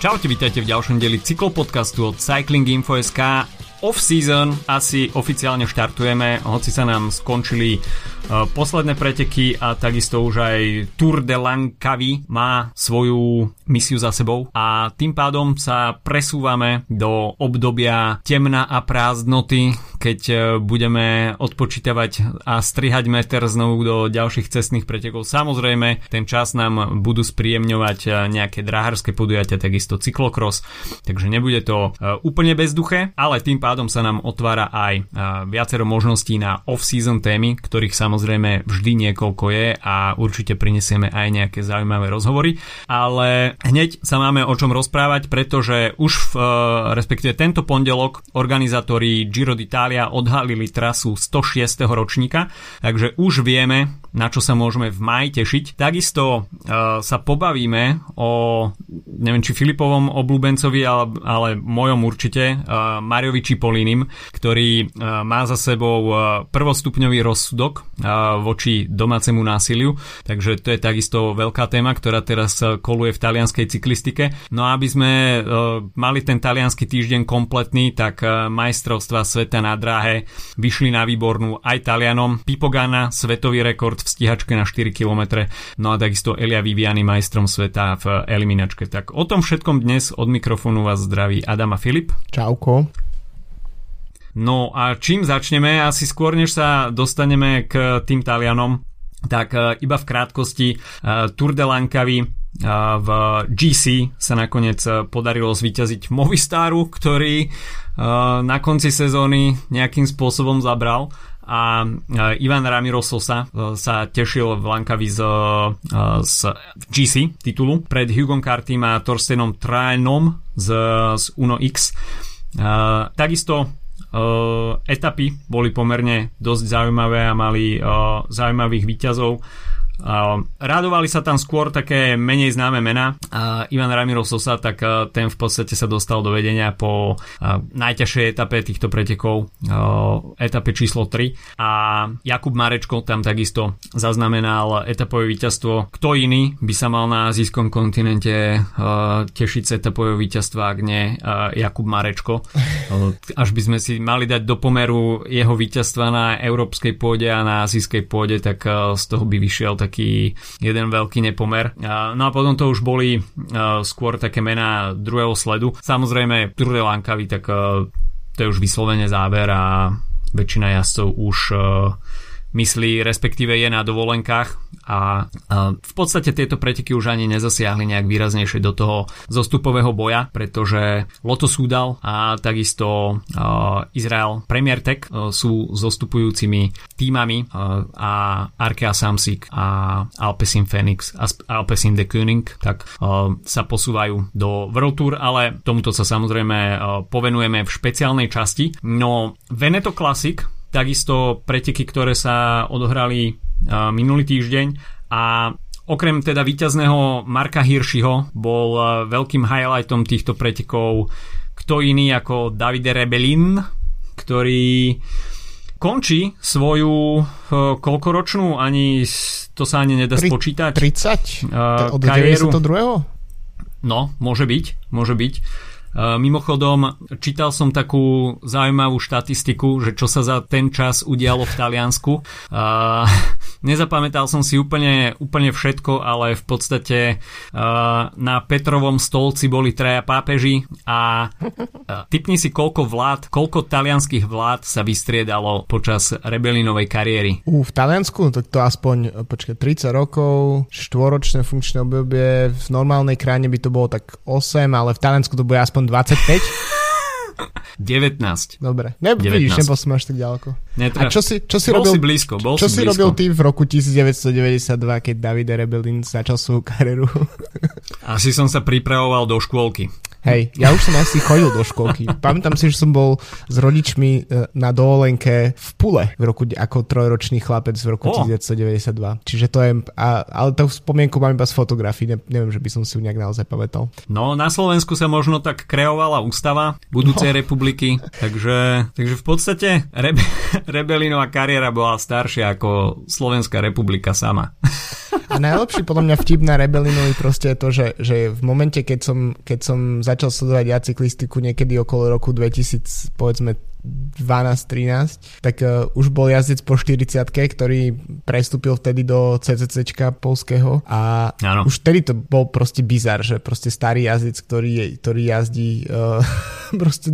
Čaute, vítajte v ďalšom dieli cyklopodcastu od Cycling Info.sk. Off-season asi oficiálne štartujeme, hoci sa nám skončili uh, posledné preteky a takisto už aj Tour de Langkawi má svoju misiu za sebou a tým pádom sa presúvame do obdobia temna a prázdnoty, keď uh, budeme odpočítavať a strihať meter znovu do ďalších cestných pretekov. Samozrejme, ten čas nám budú spríjemňovať uh, nejaké dráharské podujatia, takisto cyklokros, takže nebude to úplne bezduché, ale tým pádom sa nám otvára aj viacero možností na off-season témy, ktorých samozrejme vždy niekoľko je a určite prinesieme aj nejaké zaujímavé rozhovory. Ale hneď sa máme o čom rozprávať, pretože už v, e, respektíve tento pondelok organizátori Giro d'Italia odhalili trasu 106. ročníka, takže už vieme, na čo sa môžeme v maji tešiť. Takisto uh, sa pobavíme o, neviem či Filipovom obľúbencovi, ale, ale mojom určite, uh, Mariovi Čipolinim, ktorý uh, má za sebou uh, prvostupňový rozsudok uh, voči domácemu násiliu, takže to je takisto veľká téma, ktorá teraz koluje v talianskej cyklistike. No a aby sme uh, mali ten talianský týždeň kompletný, tak uh, majstrovstva sveta na dráhe vyšli na výbornú aj Talianom. Pipogana, svetový rekord v stíhačke na 4 km, no a takisto Elia Viviani majstrom sveta v eliminačke. Tak o tom všetkom dnes od mikrofónu vás zdraví Adam a Filip. Čauko. No a čím začneme? Asi skôr, než sa dostaneme k tým Talianom, tak e, iba v krátkosti e, Tour de Lankavi e, v GC sa nakoniec podarilo zvíťaziť Movistaru, ktorý na konci sezóny nejakým spôsobom zabral a Ivan Ramiro Sosa e, sa tešil v Lankavi z, e, z GC titulu pred Hugom Cartym a Torstenom Traenom z, z Uno X. Takisto etapy boli pomerne dosť zaujímavé a mali zaujímavých výťazov. Radovali sa tam skôr také menej známe mená. Ivan Ramiro Sosa, tak ten v podstate sa dostal do vedenia po najťažšej etape týchto pretekov, etape číslo 3 a Jakub Marečko tam takisto zaznamenal etapové víťazstvo. Kto iný by sa mal na azijskom kontinente tešiť z etapového víťazstva, ak nie Jakub Marečko. Až by sme si mali dať do pomeru jeho víťazstva na európskej pôde a na azijskej pôde, tak z toho by vyšiel tak taký jeden veľký nepomer. No a potom to už boli skôr také mená druhého sledu. Samozrejme Tour de Lankavi, tak to je už vyslovene záver a väčšina jazdcov už myslí, respektíve je na dovolenkách a, v podstate tieto preteky už ani nezasiahli nejak výraznejšie do toho zostupového boja, pretože Loto Súdal a takisto Izrael Premier Tech uh, sú zostupujúcimi týmami uh, a Arkea Samsic a Alpecin Phoenix a Alpecin de König tak uh, sa posúvajú do World Tour, ale tomuto sa samozrejme povenujeme v špeciálnej časti. No Veneto Classic takisto preteky, ktoré sa odohrali minulý týždeň a okrem teda víťazného Marka Hirschiho bol veľkým highlightom týchto pretekov kto iný ako Davide Rebelin, ktorý končí svoju koľkoročnú, ani to sa ani nedá spočítať. 30? Uh, od kariéru. 92. No, môže byť, môže byť. Mimochodom, čítal som takú zaujímavú štatistiku, že čo sa za ten čas udialo v Taliansku. Nezapamätal som si úplne, úplne všetko, ale v podstate na Petrovom stolci boli traja pápeži a typni si koľko vlád, koľko talianských vlád sa vystriedalo počas Rebelinovej kariéry. U, v Taliansku? Tak to aspoň počkaj, 30 rokov, štvoročné funkčné obdobie, v normálnej krajine by to bolo tak 8, ale v Taliansku to bude aspoň aspoň 25? 19. Dobre. Ne, 19. vidíš, nebol som až tak ďaleko. Netraf. A čo si, čo si bol robil, si blízko, bol čo si, si blízko. robil ty v roku 1992, keď Davide Rebelin začal svoju kariéru? Asi som sa pripravoval do škôlky. Hej, ja už som asi chodil do školky. Pamätám si, že som bol s rodičmi e, na dovolenke v Pule v roku, ako trojročný chlapec v roku oh. 1992. Čiže to je, a, ale tú spomienku mám iba z fotografií, ne, neviem, že by som si ju nejak naozaj pamätal. No, na Slovensku sa možno tak kreovala ústava budúcej no. republiky, takže, takže v podstate Rebe, Rebelinová kariéra bola staršia ako Slovenská republika sama. A najlepší podľa mňa vtip na Rebelinovi proste je to, že, že v momente, keď som, keď som začal sledovať ja cyklistiku niekedy okolo roku 2000, povedzme 12-13, tak uh, už bol jazdec po 40 ktorý prestúpil vtedy do CCCčka polského. A ano. už vtedy to bol proste bizar, že proste starý jazdec, ktorý, ktorý jazdí uh, proste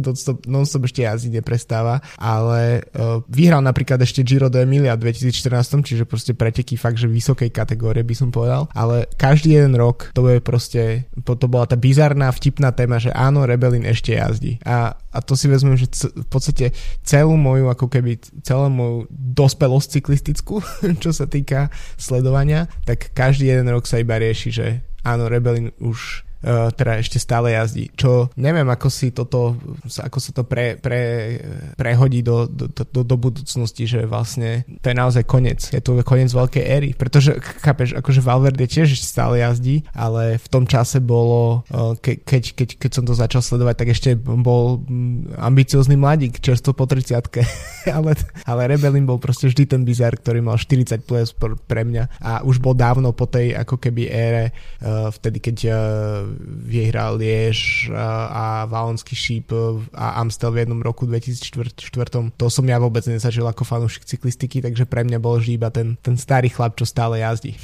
non-stop ešte jazdí, neprestáva, ale uh, vyhral napríklad ešte Giro de Emilia v 2014, čiže proste preteky fakt, že vysokej kategórie by som povedal, ale každý jeden rok to je proste, to bola tá bizarná vtipná téma, že áno, Rebelin ešte jazdí. A, a to si vezmem, že v podstate celú moju, ako keby celú moju dospelosť cyklistickú, čo sa týka sledovania, tak každý jeden rok sa iba rieši, že áno, Rebelin už teda ešte stále jazdí. Čo neviem, ako si toto, ako sa to pre, pre, prehodí do, do, do, do budúcnosti, že vlastne to je naozaj koniec. Je to koniec veľkej éry, pretože chápeš, akože Valverde tiež stále jazdí, ale v tom čase bolo, uh, ke, keď, keď, keď som to začal sledovať, tak ešte bol mm, ambiciózny mladík, čerstvo po 30 ale, ale Rebelin bol proste vždy ten bizar, ktorý mal 40 plus pre mňa a už bol dávno po tej ako keby ére, uh, vtedy keď vyhral Liež a, Valonský šíp a Amstel v jednom roku 2004. To som ja vôbec nezažil ako fanúšik cyklistiky, takže pre mňa bol vždy iba ten, ten starý chlap, čo stále jazdí.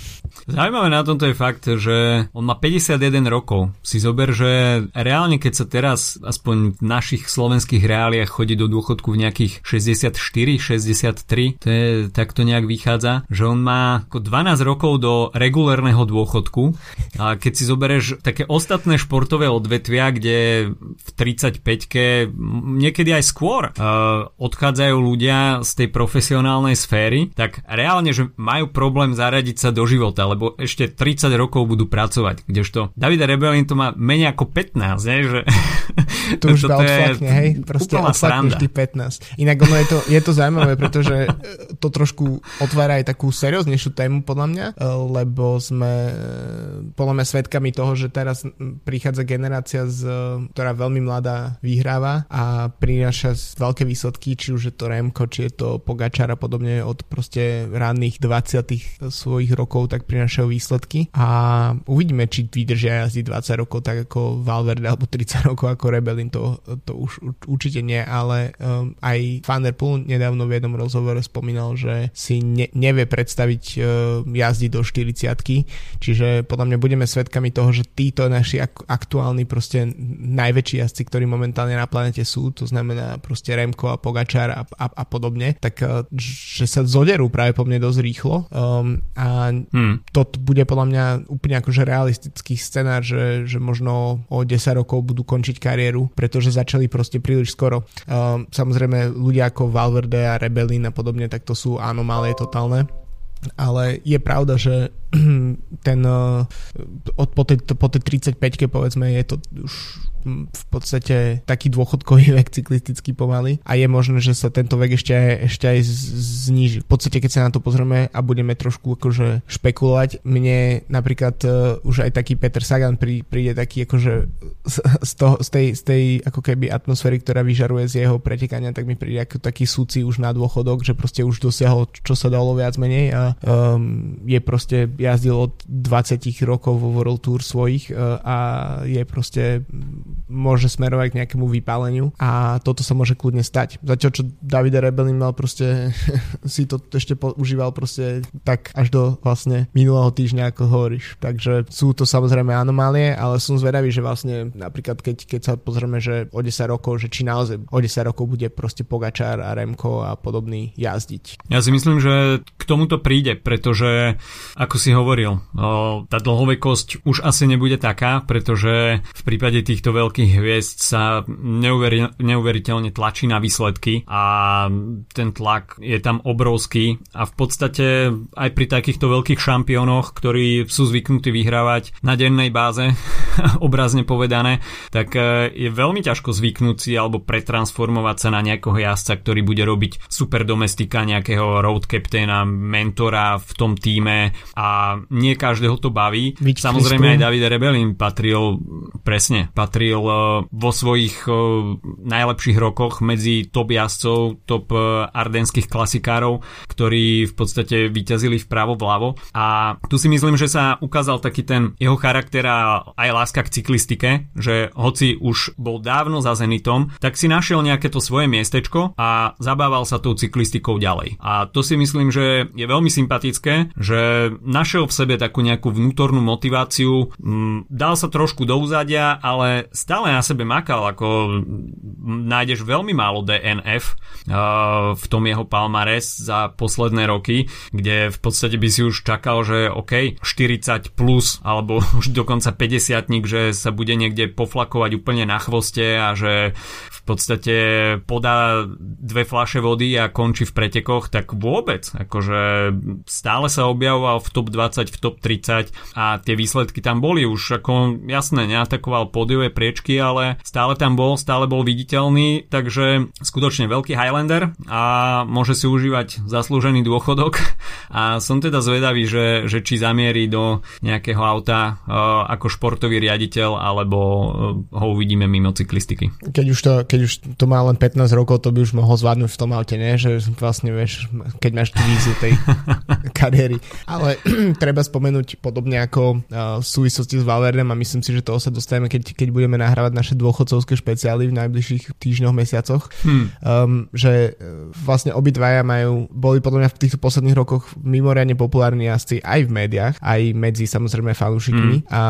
Zaujímavé na tomto je fakt, že on má 51 rokov. Si zober, že reálne keď sa teraz aspoň v našich slovenských reáliách chodí do dôchodku v nejakých 64, 63, to je, tak to nejak vychádza, že on má ako 12 rokov do regulérneho dôchodku a keď si zoberieš také ostatné športové odvetvia, kde v 35-ke, niekedy aj skôr, uh, odchádzajú ľudia z tej profesionálnej sféry, tak reálne, že majú problém zaradiť sa do života, lebo ešte 30 rokov budú pracovať, kdežto David Rebelin to má menej ako 15, ne? že to už to odflakne, hej, proste odflakne vždy 15. Inak ono je to, je to zaujímavé, pretože to trošku otvára aj takú serióznejšiu tému podľa mňa, lebo sme podľa mňa svetkami toho, že teraz prichádza generácia, z, ktorá veľmi mladá vyhráva a prináša veľké výsledky, či už je to Remko, či je to Pogačar a podobne od proste ranných 20 svojich rokov, tak prinášajú výsledky. A uvidíme, či vydržia jazdiť 20 rokov tak ako Valverde alebo 30 rokov ako Rebelin, to, to už určite nie, ale um, aj Van der nedávno v jednom rozhovore spomínal, že si ne, nevie predstaviť uh, jazdiť do 40 čiže podľa mňa budeme svedkami toho, že títo naši ak- aktuálni proste najväčší jazdci, ktorí momentálne na planete sú, to znamená proste Remko a Pogačar a, a, a podobne, tak uh, že sa zoderú práve po mne dosť rýchlo um, a hmm. to bude podľa mňa úplne akože realistický scenár, že, že možno o 10 rokov budú končiť kariéru, pretože začali proste príliš skoro. Um, samozrejme ľudia ako Valverde a Rebelin a podobne, tak to sú anomálie totálne ale je pravda, že ten od, po, tej, po tej 35-ke povedzme je to už v podstate taký dôchodkový vek cyklistický pomaly a je možné, že sa tento vek ešte aj, ešte aj zníži. V podstate, keď sa na to pozrieme a budeme trošku akože špekulovať, mne napríklad uh, už aj taký Peter Sagan prí, príde taký akože z, z, toho, z, tej, z tej ako keby atmosféry, ktorá vyžaruje z jeho pretekania, tak mi príde ako taký súci už na dôchodok, že proste už dosiahol, čo sa dalo viac menej a um, je proste jazdil od 20 rokov vo World Tour svojich uh, a je proste môže smerovať k nejakému vypáleniu a toto sa môže kľudne stať. Zatiaľ, čo Davide Rebelin mal proste si to ešte používal proste tak až do vlastne minulého týždňa, ako hovoríš. Takže sú to samozrejme anomálie, ale som zvedavý, že vlastne napríklad keď, keď sa pozrieme, že o 10 rokov, že či naozaj o 10 rokov bude proste Pogačar a Remko a podobný jazdiť. Ja si myslím, že k tomuto príde, pretože ako si hovoril, tá dlhovekosť už asi nebude taká, pretože v prípade týchto veľkých hviezd sa neuveri- neuveriteľne tlačí na výsledky a ten tlak je tam obrovský a v podstate aj pri takýchto veľkých šampiónoch, ktorí sú zvyknutí vyhrávať na dennej báze, obrazne povedané, tak e, je veľmi ťažko zvyknúť si alebo pretransformovať sa na nejakého jazdca, ktorý bude robiť super domestika, nejakého road captaina, mentora v tom týme a nie každého to baví. Víč Samozrejme aj David Rebelin patril presne, patril vo svojich najlepších rokoch medzi top jazdcov, top ardenských klasikárov, ktorí v podstate vyťazili vpravo vľavo a tu si myslím, že sa ukázal taký ten jeho charakter a aj láska k cyklistike, že hoci už bol dávno za Zenitom, tak si našiel nejaké to svoje miestečko a zabával sa tou cyklistikou ďalej. A to si myslím, že je veľmi sympatické, že našiel v sebe takú nejakú vnútornú motiváciu, m, dal sa trošku do úzadia, ale stále na sebe makal, ako nájdeš veľmi málo DNF uh, v tom jeho palmares za posledné roky, kde v podstate by si už čakal, že OK, 40 plus, alebo už dokonca 50 že sa bude niekde poflakovať úplne na chvoste a že v podstate podá dve flaše vody a končí v pretekoch, tak vôbec, akože stále sa objavoval v top 20, v top 30 a tie výsledky tam boli už ako jasné, neatakoval podiové priečky, ale stále tam bol, stále bol viditeľný, takže skutočne veľký Highlander a môže si užívať zaslúžený dôchodok a som teda zvedavý, že, že či zamierí do nejakého auta uh, ako športový riaditeľ alebo uh, ho uvidíme mimo cyklistiky. Keď už to, keď už to má len 15 rokov, to by už mohol zvládnuť v tom aute, nie? Že vlastne vieš, keď máš tú víziu tej kariéry. Ale treba spomenúť podobne ako uh, v súvislosti s Valverdem a myslím si, že toho sa dostaneme, keď, keď budeme nahrávať naše dôchodcovské špeciály v najbližších týždňoch, mesiacoch, hmm. um, že uh, vlastne obidvaja majú, boli podľa mňa v týchto posledných rokoch mimoriadne populárni jazdci aj v médiách, aj medzi samozrejme fanúšikmi hmm. a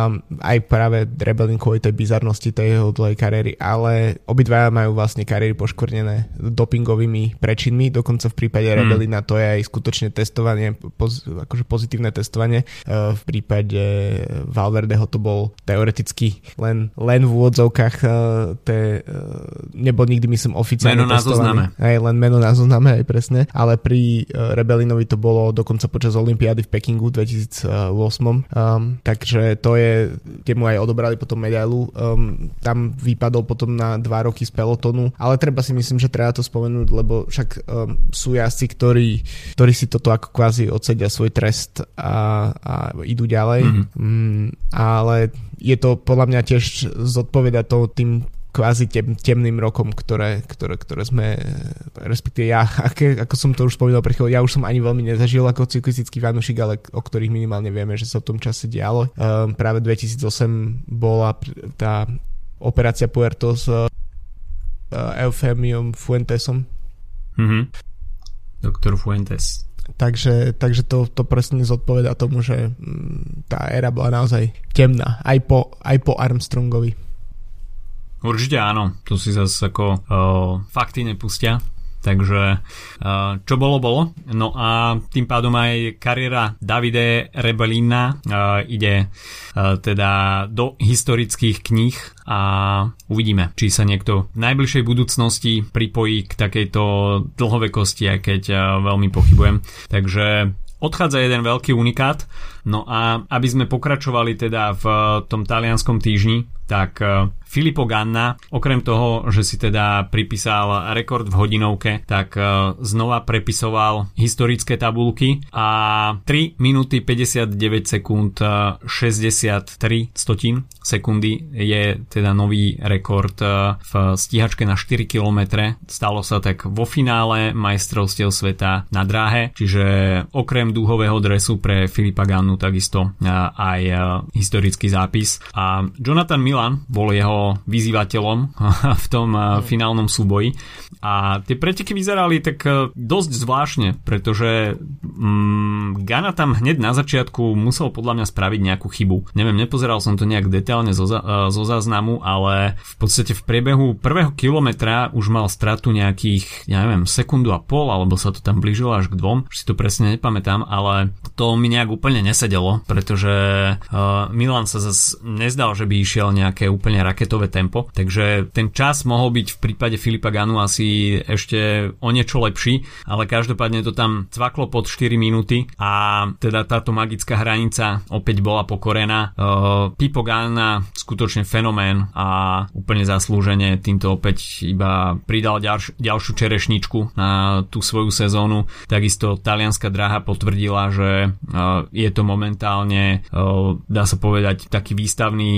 aj práve Rebelin kvôli tej bizarnosti tej jeho dlhej kariéry, ale obidvaja majú vlastne kariéry poškvrnené dopingovými prečinmi, dokonca v prípade mm. Rebelina to je aj skutočne testovanie, poz, akože pozitívne testovanie. E, v prípade Valverdeho to bol teoreticky len, len v úvodzovkách e, te, e, nebol nikdy myslím oficiálne Meno na zozname. Aj len meno na zozname, aj presne. Ale pri Rebelinovi to bolo dokonca počas Olympiády v Pekingu 2008. Um, takže to je, kde mu aj odobrali potom medailu. Um, tam vypadol potom na dva roky z pelotonu, ale treba si myslím, že treba to spomenúť, lebo však um, sú jazdci, ktorí, ktorí si toto ako kvázi odsedia svoj trest a, a idú ďalej, mm-hmm. mm, ale je to podľa mňa tiež zodpoveda to tým kvázi tem, temným rokom, ktoré, ktoré, ktoré sme, respektíve ja, aké, ako som to už spomínal pre ja už som ani veľmi nezažil ako cyklistický fanúšik, ale o ktorých minimálne vieme, že sa v tom čase dialo. Um, práve 2008 bola tá operácia Puerto s uh, Eufemium Fuentesom. Mm-hmm. Doktor Fuentes. Takže, takže to, to presne zodpoveda tomu, že mm, tá éra bola naozaj temná, aj po, aj po Armstrongovi. Určite áno, tu si zase ako uh, fakty nepustia, Takže uh, čo bolo, bolo. No a tým pádom aj kariéra Davide Rebelina uh, ide uh, teda do historických kníh a uvidíme, či sa niekto v najbližšej budúcnosti pripojí k takejto dlhovekosti, aj keď veľmi pochybujem. Takže odchádza jeden veľký unikát. No a aby sme pokračovali teda v tom talianskom týždni, tak Filippo Ganna, okrem toho, že si teda pripísal rekord v hodinovke, tak e, znova prepisoval historické tabulky a 3 minúty 59 sekúnd 63 e, stotín sekundy je teda nový rekord v stíhačke na 4 km. Stalo sa tak vo finále majstrovstiev sveta na dráhe, čiže okrem dúhového dresu pre Filipa Gannu takisto aj historický zápis. A Jonathan Milan bol jeho vyzývateľom v tom eh, finálnom súboji. A tie preteky vyzerali tak eh, dosť zvláštne, pretože mm, Gana tam hneď na začiatku musel podľa mňa spraviť nejakú chybu. Neviem, nepozeral som to nejak detailne zo, uh, zo záznamu, ale v podstate v priebehu prvého kilometra už mal stratu nejakých, ja neviem, sekundu a pol, alebo sa to tam blížilo až k dvom, už si to presne nepamätám, ale to mi nejak úplne nesedelo, pretože uh, Milan sa zase nezdal, že by išiel nejaké úplne raketové tempo, takže ten čas mohol byť v prípade Filipa Ganu asi ešte o niečo lepší, ale každopádne to tam cvaklo pod 4 minúty a teda táto magická hranica opäť bola pokorená. Uh, Pipo Gana skutočne fenomén a úplne zaslúžene týmto opäť iba pridal ďalš- ďalšiu čerešničku na tú svoju sezónu. Takisto talianská dráha potvrdila, že uh, je to momentálne, dá sa povedať, taký výstavný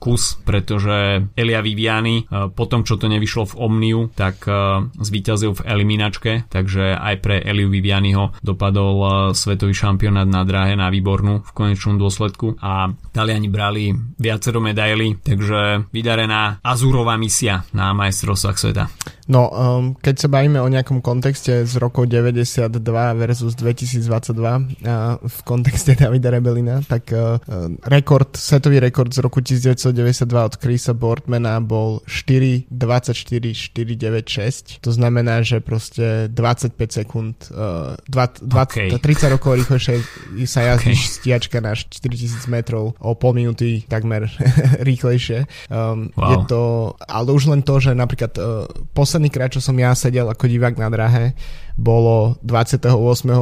kus, pretože Elia Viviani po tom, čo to nevyšlo v Omniu, tak zvíťazil v eliminačke, takže aj pre Eliu Vivianiho dopadol svetový šampionát na dráhe na výbornú v konečnom dôsledku a Taliani brali viacero medaily, takže vydarená azurová misia na majstrovstvách sveta. No, um, keď sa bavíme o nejakom kontexte z rokov 92 versus 2022 uh, v kontexte Davida Rebelina, tak uh, rekord, svetový rekord z roku 1992 od Chrisa Boardmana bol 4, 24, 4, 9, 6. To znamená, že proste 25 sekúnd, uh, 20, okay. 30 rokov rýchlejšie sa jazdí okay. stiačka na 4000 metrov o pol minúty takmer rýchlejšie. Um, wow. Je to, ale už len to, že napríklad uh, posledný krát, čo som ja sedel ako divák na drahe, bolo 28.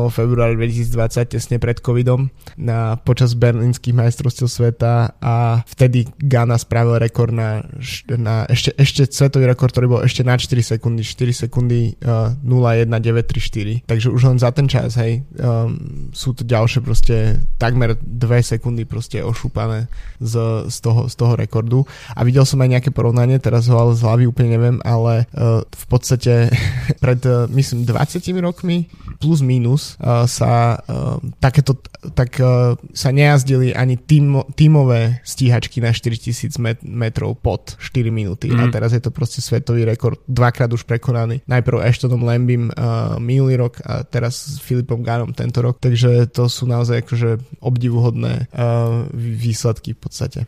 februára 2020, tesne pred covidom, na, počas berlínskych majstrovstiev sveta a vtedy Ghana spravil rekord na, na ešte, ešte svetový rekord, ktorý bol ešte na 4 sekundy, 4 sekundy uh, 01934. Takže už len za ten čas, hej, um, sú to ďalšie proste takmer 2 sekundy proste ošúpané z, z, toho, z toho rekordu. A videl som aj nejaké porovnanie, teraz ho ale z hlavy úplne neviem, ale uh, v podstate pred, uh, myslím, 20 rokmi plus minus uh, sa uh, takéto tak uh, sa nejazdili ani tým, tímové stíhačky na 4000 met- metrov pod 4 minúty mm. a mhm. teraz je to proste svetový rekord dvakrát už prekonaný. Najprv Ashtonom Lambim uh, minulý rok a teraz s Filipom Ganom tento rok, takže to sú naozaj akože obdivuhodné uh, výsledky v podstate.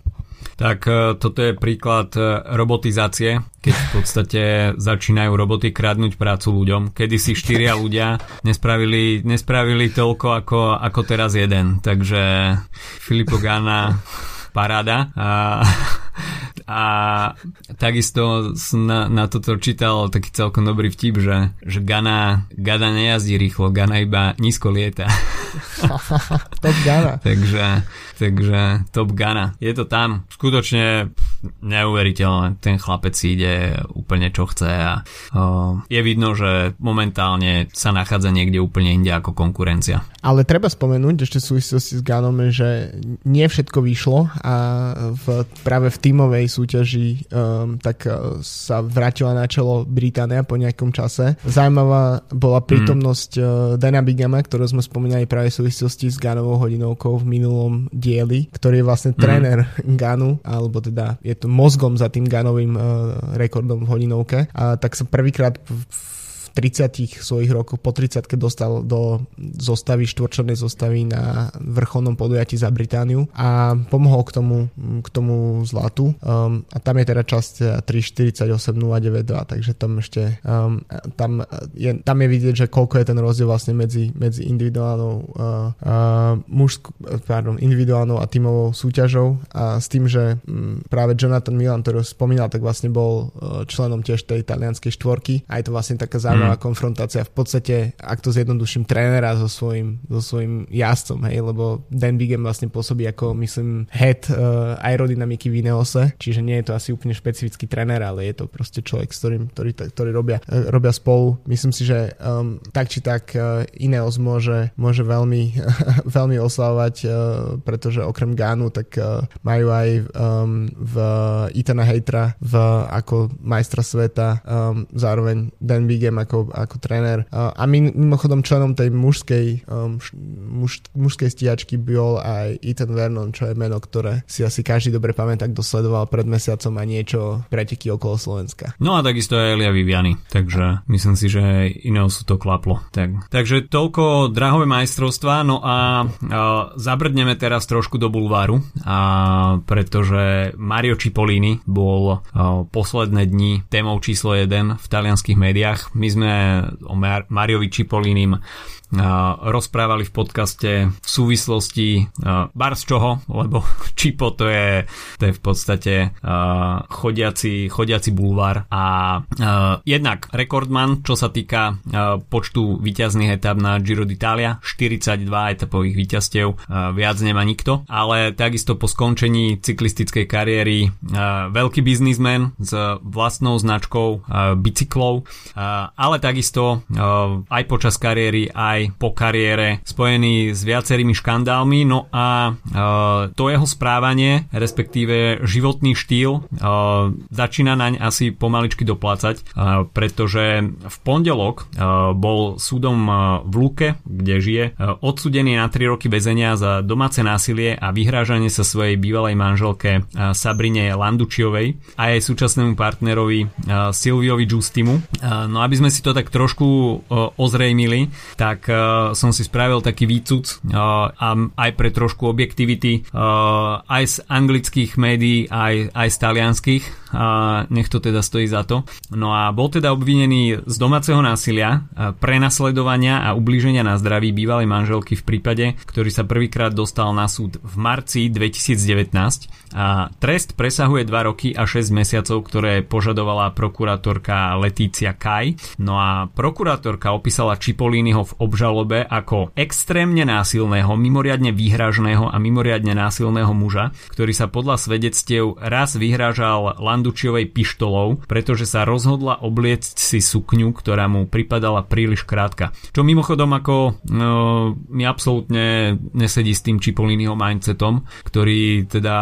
Tak e, toto je príklad e, robotizácie, keď v podstate začínajú roboty kradnúť prácu ľuďom. Kedy si štyria ľudia nespravili, nespravili toľko ako, ako teraz jeden. Takže Filipo Gana paráda. A, a takisto som na, na toto čítal taký celkom dobrý vtip, že, že Gana, Gana nejazdí rýchlo, Gana iba nízko lieta. Top Gana. takže, takže Top Gana. Je to tam. Skutočne neuveriteľné. Ten chlapec si ide úplne čo chce a uh, je vidno, že momentálne sa nachádza niekde úplne inde ako konkurencia. Ale treba spomenúť ešte v súvislosti s Ganom, že nie všetko vyšlo a v, práve v tímovej súťaži um, tak uh, sa vrátila na čelo Británia po nejakom čase. Zaujímavá bola prítomnosť mm. Dana Bigama, ktorú sme spomínali práve v súvislosti s Ganovou hodinovkou v minulom dieli, ktorý je vlastne mm. tréner Ganu, alebo teda je to mozgom za tým Ganovým uh, rekordom v hodinovke. A tak sa prvýkrát v, v 30 svojich rokov, po 30 dostal do zostavy, štvorčlenej zostavy na vrcholnom podujatí za Britániu a pomohol k tomu, k tomu zlatu. Um, a tam je teda časť 3.48.092, takže tam ešte um, tam, je, tam je vidieť, že koľko je ten rozdiel vlastne medzi, medzi individuálnou uh, uh, mužsk, pardon, individuálnou a tímovou súťažou a s tým, že um, práve Jonathan Milan, ktorý spomínal, tak vlastne bol uh, členom tiež tej talianskej štvorky a je to vlastne taká zaujímavá zaujímavá mm. konfrontácia v podstate, ak to zjednoduším, trénera so svojím, so svojím jazdcom, hej, lebo Dan Bigem vlastne pôsobí ako, myslím, head uh, aerodynamiky v Ineose, čiže nie je to asi úplne špecifický tréner, ale je to proste človek, s ktorým, ktorý, ktorý robia, uh, robia spolu. Myslím si, že um, tak či tak uh, Ineos môže, môže veľmi, veľmi oslavovať, uh, pretože okrem Gánu, tak uh, majú aj um, v Itana Hejtra v, ako majstra sveta, um, zároveň Dan Bigem ako ako, ako tréner. A mimochodom členom tej mužskej, um, muž, mužskej stíhačky bol aj Ethan Vernon, čo je meno, ktoré si asi každý dobre pamätá, kto sledoval pred mesiacom a niečo preteky okolo Slovenska. No a takisto aj Elia Viviani, takže myslím si, že iného sú to klaplo. Tak. Takže toľko drahové majstrovstva, no a, a zabrdneme teraz trošku do bulváru, a pretože Mario Cipollini bol a, posledné dni témou číslo 1 v talianských médiách. My sme sme o Mariovi Čipolinim rozprávali v podcaste v súvislosti bar z čoho, lebo Čipo to je, to je v podstate chodiaci, chodiaci bulvár. A jednak rekordman, čo sa týka počtu výťazných etap na Giro d'Italia, 42 etapových výťazstiev, viac nemá nikto, ale takisto po skončení cyklistickej kariéry veľký biznismen s vlastnou značkou bicyklov, ale takisto aj počas kariéry, aj po kariére spojený s viacerými škandálmi, no a to jeho správanie, respektíve životný štýl začína naň asi pomaličky doplácať, pretože v pondelok bol súdom v Luke, kde žije, odsudený na 3 roky väzenia za domáce násilie a vyhrážanie sa svojej bývalej manželke Sabrine Landučiovej a jej súčasnému partnerovi Silviovi Justimu. No aby sme si to tak trošku ozrejmili, tak som si spravil taký výcud a aj pre trošku objektivity aj z anglických médií, aj, aj z talianských nech to teda stojí za to. No a bol teda obvinený z domáceho násilia, prenasledovania a ublíženia na zdraví bývalej manželky v prípade, ktorý sa prvýkrát dostal na súd v marci 2019 a trest presahuje 2 roky a 6 mesiacov, ktoré požadovala prokurátorka Letícia Kaj. No a prokurátorka opísala Čipolinyho v obžalobe ako extrémne násilného, mimoriadne výhražného a mimoriadne násilného muža, ktorý sa podľa svedectiev raz vyhrážal Land Landučiovej pištolou, pretože sa rozhodla obliecť si sukňu, ktorá mu pripadala príliš krátka. Čo mimochodom ako no, mi absolútne nesedí s tým Čipolinyho mindsetom, ktorý teda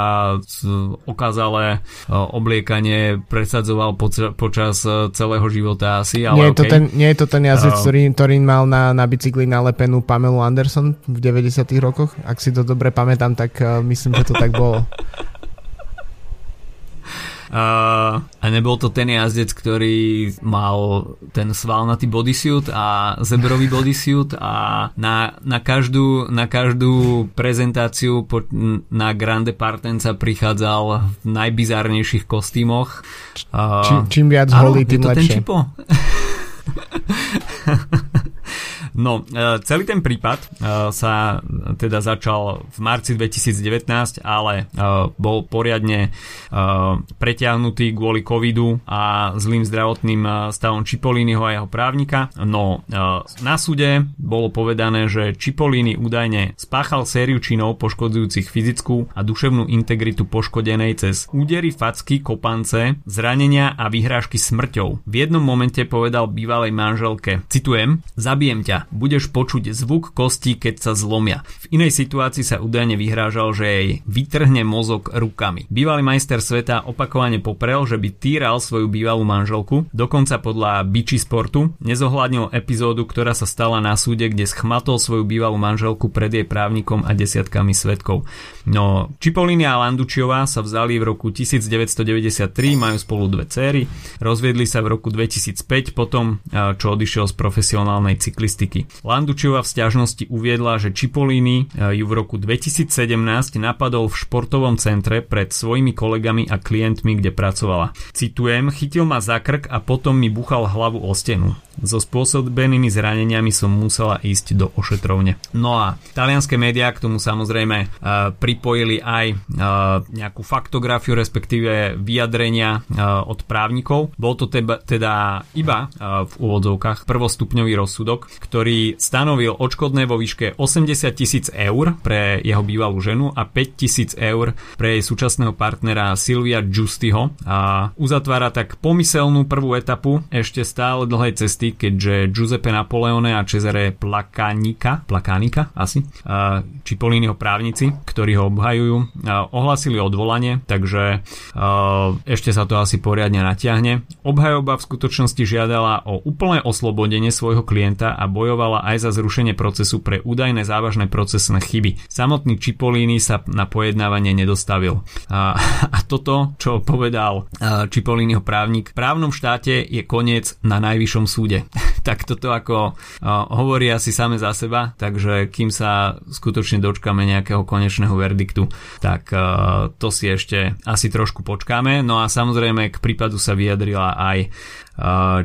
okázale obliekanie presadzoval poč- počas celého života asi. Ale nie, je okay. to ten, nie je to ten jazdec, uh, ktorý, ktorý mal na, na bicykli nalepenú Pamelu Anderson v 90 rokoch? Ak si to dobre pamätám, tak uh, myslím, že to tak bolo. Uh, a nebol to ten jazdec, ktorý mal ten svalnatý bodysuit a zebrový bodysuit a na, na, každú, na každú prezentáciu po, na Grande Partenca prichádzal v najbizárnejších kostýmoch. Uh, čím, čím viac holí, tým lepšie. Ten čipo? No, e, celý ten prípad e, sa teda začal v marci 2019, ale e, bol poriadne preťahnutý kvôli covidu a zlým zdravotným stavom Čipolinyho a jeho právnika. No, na súde bolo povedané, že Čipoliny údajne spáchal sériu činov poškodzujúcich fyzickú a duševnú integritu poškodenej cez údery, facky, kopance, zranenia a vyhrážky smrťou. V jednom momente povedal bývalej manželke, citujem, zabijem ťa, budeš počuť zvuk kostí, keď sa zlomia. V inej situácii sa údajne vyhrážal, že jej vytrhne mozog rukami. Bývalý majster sveta opakovane poprel, že by týral svoju bývalú manželku, dokonca podľa Biči Sportu nezohľadnil epizódu, ktorá sa stala na súde, kde schmatol svoju bývalú manželku pred jej právnikom a desiatkami svetkov. No, Čipoliny a Landučiová sa vzali v roku 1993, majú spolu dve céry, rozviedli sa v roku 2005 potom, čo odišiel z profesionálnej cyklistiky politiky. Landučiova v stiažnosti uviedla, že Čipoliny e, ju v roku 2017 napadol v športovom centre pred svojimi kolegami a klientmi, kde pracovala. Citujem, chytil ma za krk a potom mi buchal hlavu o stenu. So spôsobenými zraneniami som musela ísť do ošetrovne. No a talianské médiá k tomu samozrejme uh, pripojili aj uh, nejakú faktografiu, respektíve vyjadrenia uh, od právnikov. Bol to teba, teda iba v úvodzovkách prvostupňový rozsudok, ktorý stanovil odškodné vo výške 80 tisíc eur pre jeho bývalú ženu a 5 tisíc eur pre jej súčasného partnera Silvia Giustiho a uzatvára tak pomyselnú prvú etapu ešte stále dlhej cesty keďže Giuseppe Napoleone a Cesare Placanica, Placanica asi, Čipoliniho právnici, ktorí ho obhajujú, ohlasili odvolanie, takže ešte sa to asi poriadne natiahne. Obhajoba v skutočnosti žiadala o úplné oslobodenie svojho klienta a bojovala aj za zrušenie procesu pre údajné závažné procesné chyby. Samotný Čipolini sa na pojednávanie nedostavil. A, a toto, čo povedal Čipoliniho právnik, v právnom štáte je koniec na najvyššom súde tak toto ako hovorí asi same za seba, takže kým sa skutočne dočkáme nejakého konečného verdiktu, tak to si ešte asi trošku počkáme. No a samozrejme k prípadu sa vyjadrila aj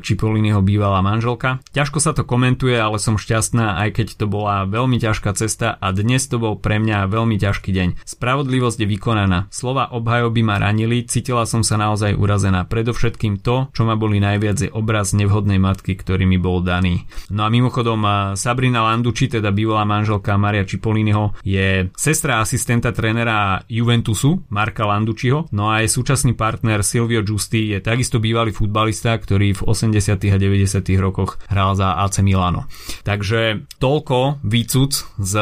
Čipolinyho bývalá manželka. Ťažko sa to komentuje, ale som šťastná, aj keď to bola veľmi ťažká cesta a dnes to bol pre mňa veľmi ťažký deň. Spravodlivosť je vykonaná. Slova obhajoby ma ranili, cítila som sa naozaj urazená. Predovšetkým to, čo ma boli najviac je obraz nevhodnej matky, ktorý mi bol daný. No a mimochodom Sabrina Landuči, teda bývalá manželka Maria Čipolinyho, je sestra asistenta trénera Juventusu, Marka Landučiho, no a jej súčasný partner Silvio Giusti je takisto bývalý futbalista, ktorý ktorý v 80. a 90. rokoch hral za AC Milano. Takže toľko výcud z,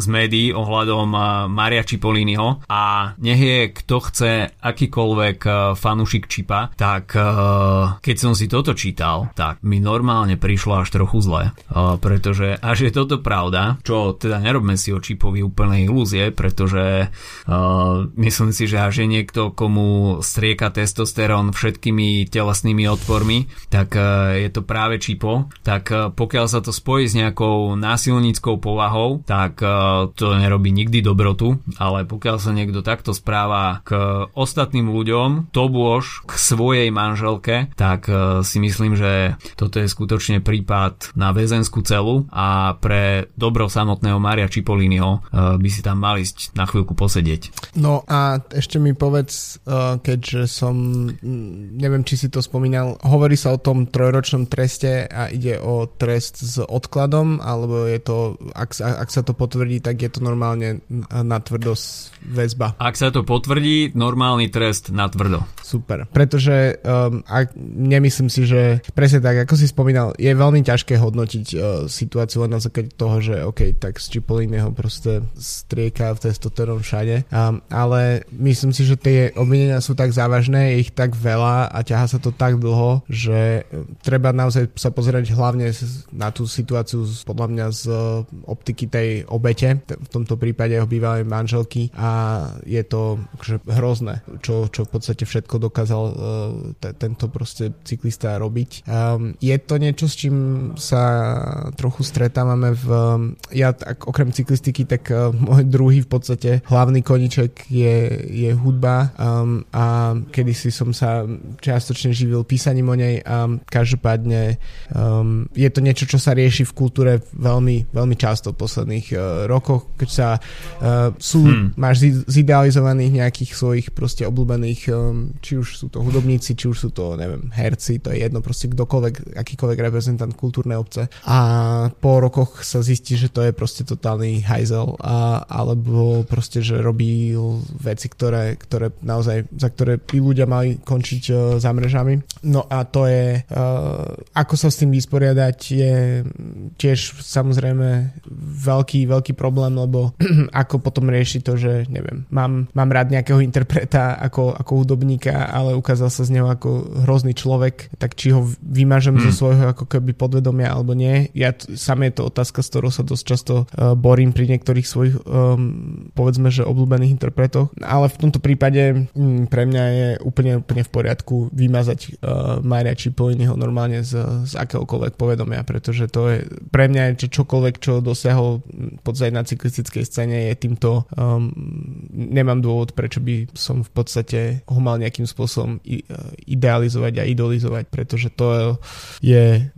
z médií ohľadom eh, Maria Cipolliniho a nech je kto chce akýkoľvek eh, fanúšik Čipa, tak eh, keď som si toto čítal, tak mi normálne prišlo až trochu zle, pretože až je toto pravda, čo teda nerobme si o Čipovi úplne ilúzie, pretože myslím si, že až je niekto, komu strieka testosterón všetkými telesnými odpormi, problémy, tak e, je to práve čipo, tak e, pokiaľ sa to spojí s nejakou násilníckou povahou, tak e, to nerobí nikdy dobrotu, ale pokiaľ sa niekto takto správa k ostatným ľuďom, to bôž k svojej manželke, tak si myslím, že toto je skutočne prípad na väzenskú celu. A pre dobro samotného Maria Čipolinyho by si tam mal ísť na chvíľku posedieť. No a ešte mi povedz, keďže som, neviem, či si to spomínal, hovorí sa o tom trojročnom treste a ide o trest s odkladom, alebo je to, ak, ak sa to potvrdí, tak je to normálne na tvrdo väzba. Ak sa to potvrdí, normálny trest na tvrdo. Super, pretože um, ak, nemyslím si, že presne tak, ako si spomínal, je veľmi ťažké hodnotiť uh, situáciu len na základe toho, že OK, tak z Cipolliniho proste strieka v testosteron všade, um, ale myslím si, že tie obvinenia sú tak závažné, je ich tak veľa a ťaha sa to tak dlho, že treba naozaj sa pozerať hlavne na tú situáciu podľa mňa z optiky tej obete, v tomto prípade jeho bývalej manželky a je to akože hrozné, čo, čo v podstate všetko dokázal uh, t- tento proste cyklista robiť. Um, je to niečo, s čím sa trochu stretávame v... Ja tak, okrem cyklistiky, tak môj druhý v podstate hlavný koniček je, je hudba um, a kedysi som sa čiastočne živil písaním o nej nej a každopádne um, je to niečo, čo sa rieši v kultúre veľmi, veľmi často v posledných uh, rokoch, keď sa uh, sú, hmm. máš zidealizovaných nejakých svojich proste obľúbených, um, či už sú to hudobníci, či už sú to, neviem, herci, to je jedno, proste kdokoľvek, akýkoľvek reprezentant kultúrnej obce a po rokoch sa zistí, že to je proste totálny hajzel a, alebo proste, že robí veci, ktoré, ktoré naozaj, za ktoré by ľudia mali končiť uh, za mrežami. No a to je, uh, ako sa s tým vysporiadať je tiež samozrejme veľký, veľký problém, lebo ako potom riešiť to, že neviem, mám, mám rád nejakého interpreta ako, ako hudobníka, ale ukázal sa z neho ako hrozný človek, tak či ho vymažem hmm. zo svojho ako keby podvedomia alebo nie. Ja t- sam je to otázka, s ktorou sa dosť často uh, borím pri niektorých svojich um, povedzme, že obľúbených interpretoch, ale v tomto prípade um, pre mňa je úplne, úplne v poriadku vymazať uh, Maria Cipolliniho normálne z, z akéhokoľvek povedomia, pretože to je pre mňa je čokoľvek, čo dosiahol v na cyklistickej scéne je týmto um, nemám dôvod, prečo by som v podstate ho mal nejakým spôsobom idealizovať a idolizovať, pretože to je,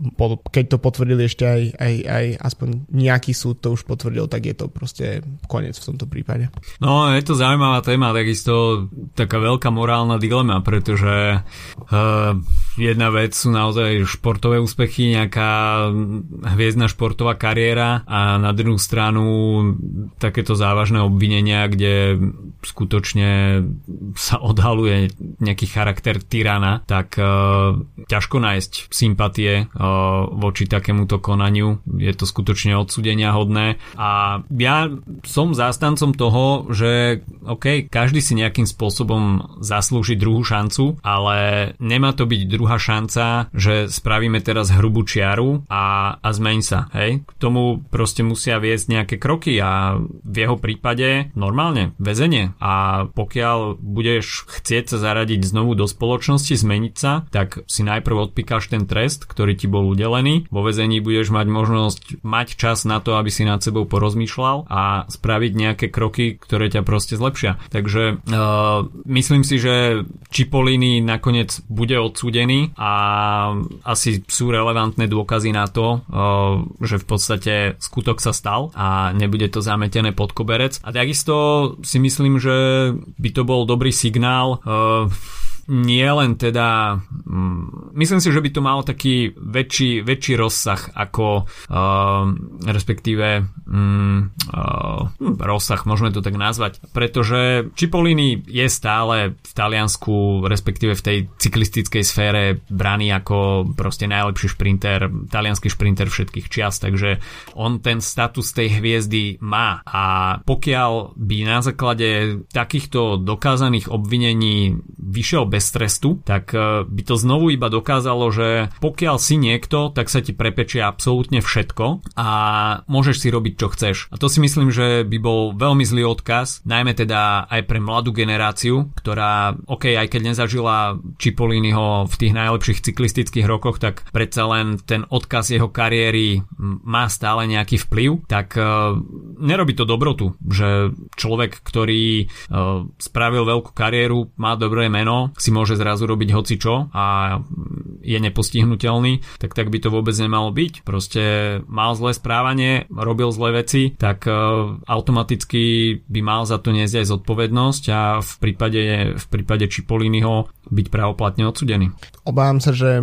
keď to potvrdili ešte aj, aj, aj aspoň nejaký súd to už potvrdil, tak je to proste koniec v tomto prípade. No, je to zaujímavá téma, takisto taká veľká morálna dilema, pretože uh, jedna vec sú naozaj športové úspechy, nejaká hviezdna športová kariéra a na druhú stranu takéto závažné obvinenia, kde skutočne sa odhaluje nejaký charakter tyrana, tak uh, ťažko nájsť sympatie uh, voči takémuto konaniu. Je to skutočne odsudenia hodné a ja som zástancom toho, že OK, každý si nejakým spôsobom zaslúži druhú šancu, ale nemá to byť druhá šanca, že spravíme teraz hrubú čiaru a, a zmeň sa. Hej? K tomu proste musia viesť nejaké kroky a v jeho prípade normálne väzenie a pokiaľ budeš chcieť sa zaradiť znovu do spoločnosti, zmeniť sa, tak si najprv odpikáš ten trest, ktorý ti bol udelený. Vo vezení budeš mať možnosť mať čas na to, aby si nad sebou porozmýšľal a spraviť nejaké kroky, ktoré ťa proste zlepšia. Takže uh, myslím si, že Čipoliny nakoniec bude odsúdený a asi sú relevantné dôkazy na to, uh, že v podstate skutok sa stal a nebude to zametené pod koberec. A takisto si myslím, že by to bol dobrý signál uh, nie len teda, mm, myslím si, že by to malo taký väčší, väčší rozsah ako uh, respektíve um, uh, rozsah, môžeme to tak nazvať, pretože Cipollini je stále v Taliansku, respektíve v tej cyklistickej sfére braný ako proste najlepší šprinter, talianský šprinter všetkých čias, takže on ten status tej hviezdy má. A pokiaľ by na základe takýchto dokázaných obvinení vyšiel bez bez trestu, tak e, by to znovu iba dokázalo, že pokiaľ si niekto, tak sa ti prepečie absolútne všetko a môžeš si robiť čo chceš. A to si myslím, že by bol veľmi zlý odkaz, najmä teda aj pre mladú generáciu, ktorá, ok, aj keď nezažila Cipolliniho v tých najlepších cyklistických rokoch, tak predsa len ten odkaz jeho kariéry má stále nejaký vplyv, tak uh, nerobí to dobrotu, že človek, ktorý uh, spravil veľkú kariéru, má dobré meno, môže zrazu robiť hocičo a je nepostihnutelný, tak tak by to vôbec nemalo byť. Proste mal zlé správanie, robil zlé veci, tak uh, automaticky by mal za to niesť aj zodpovednosť a v prípade, v prípade Čipolinyho byť pravoplatne odsudený. Obávam sa, že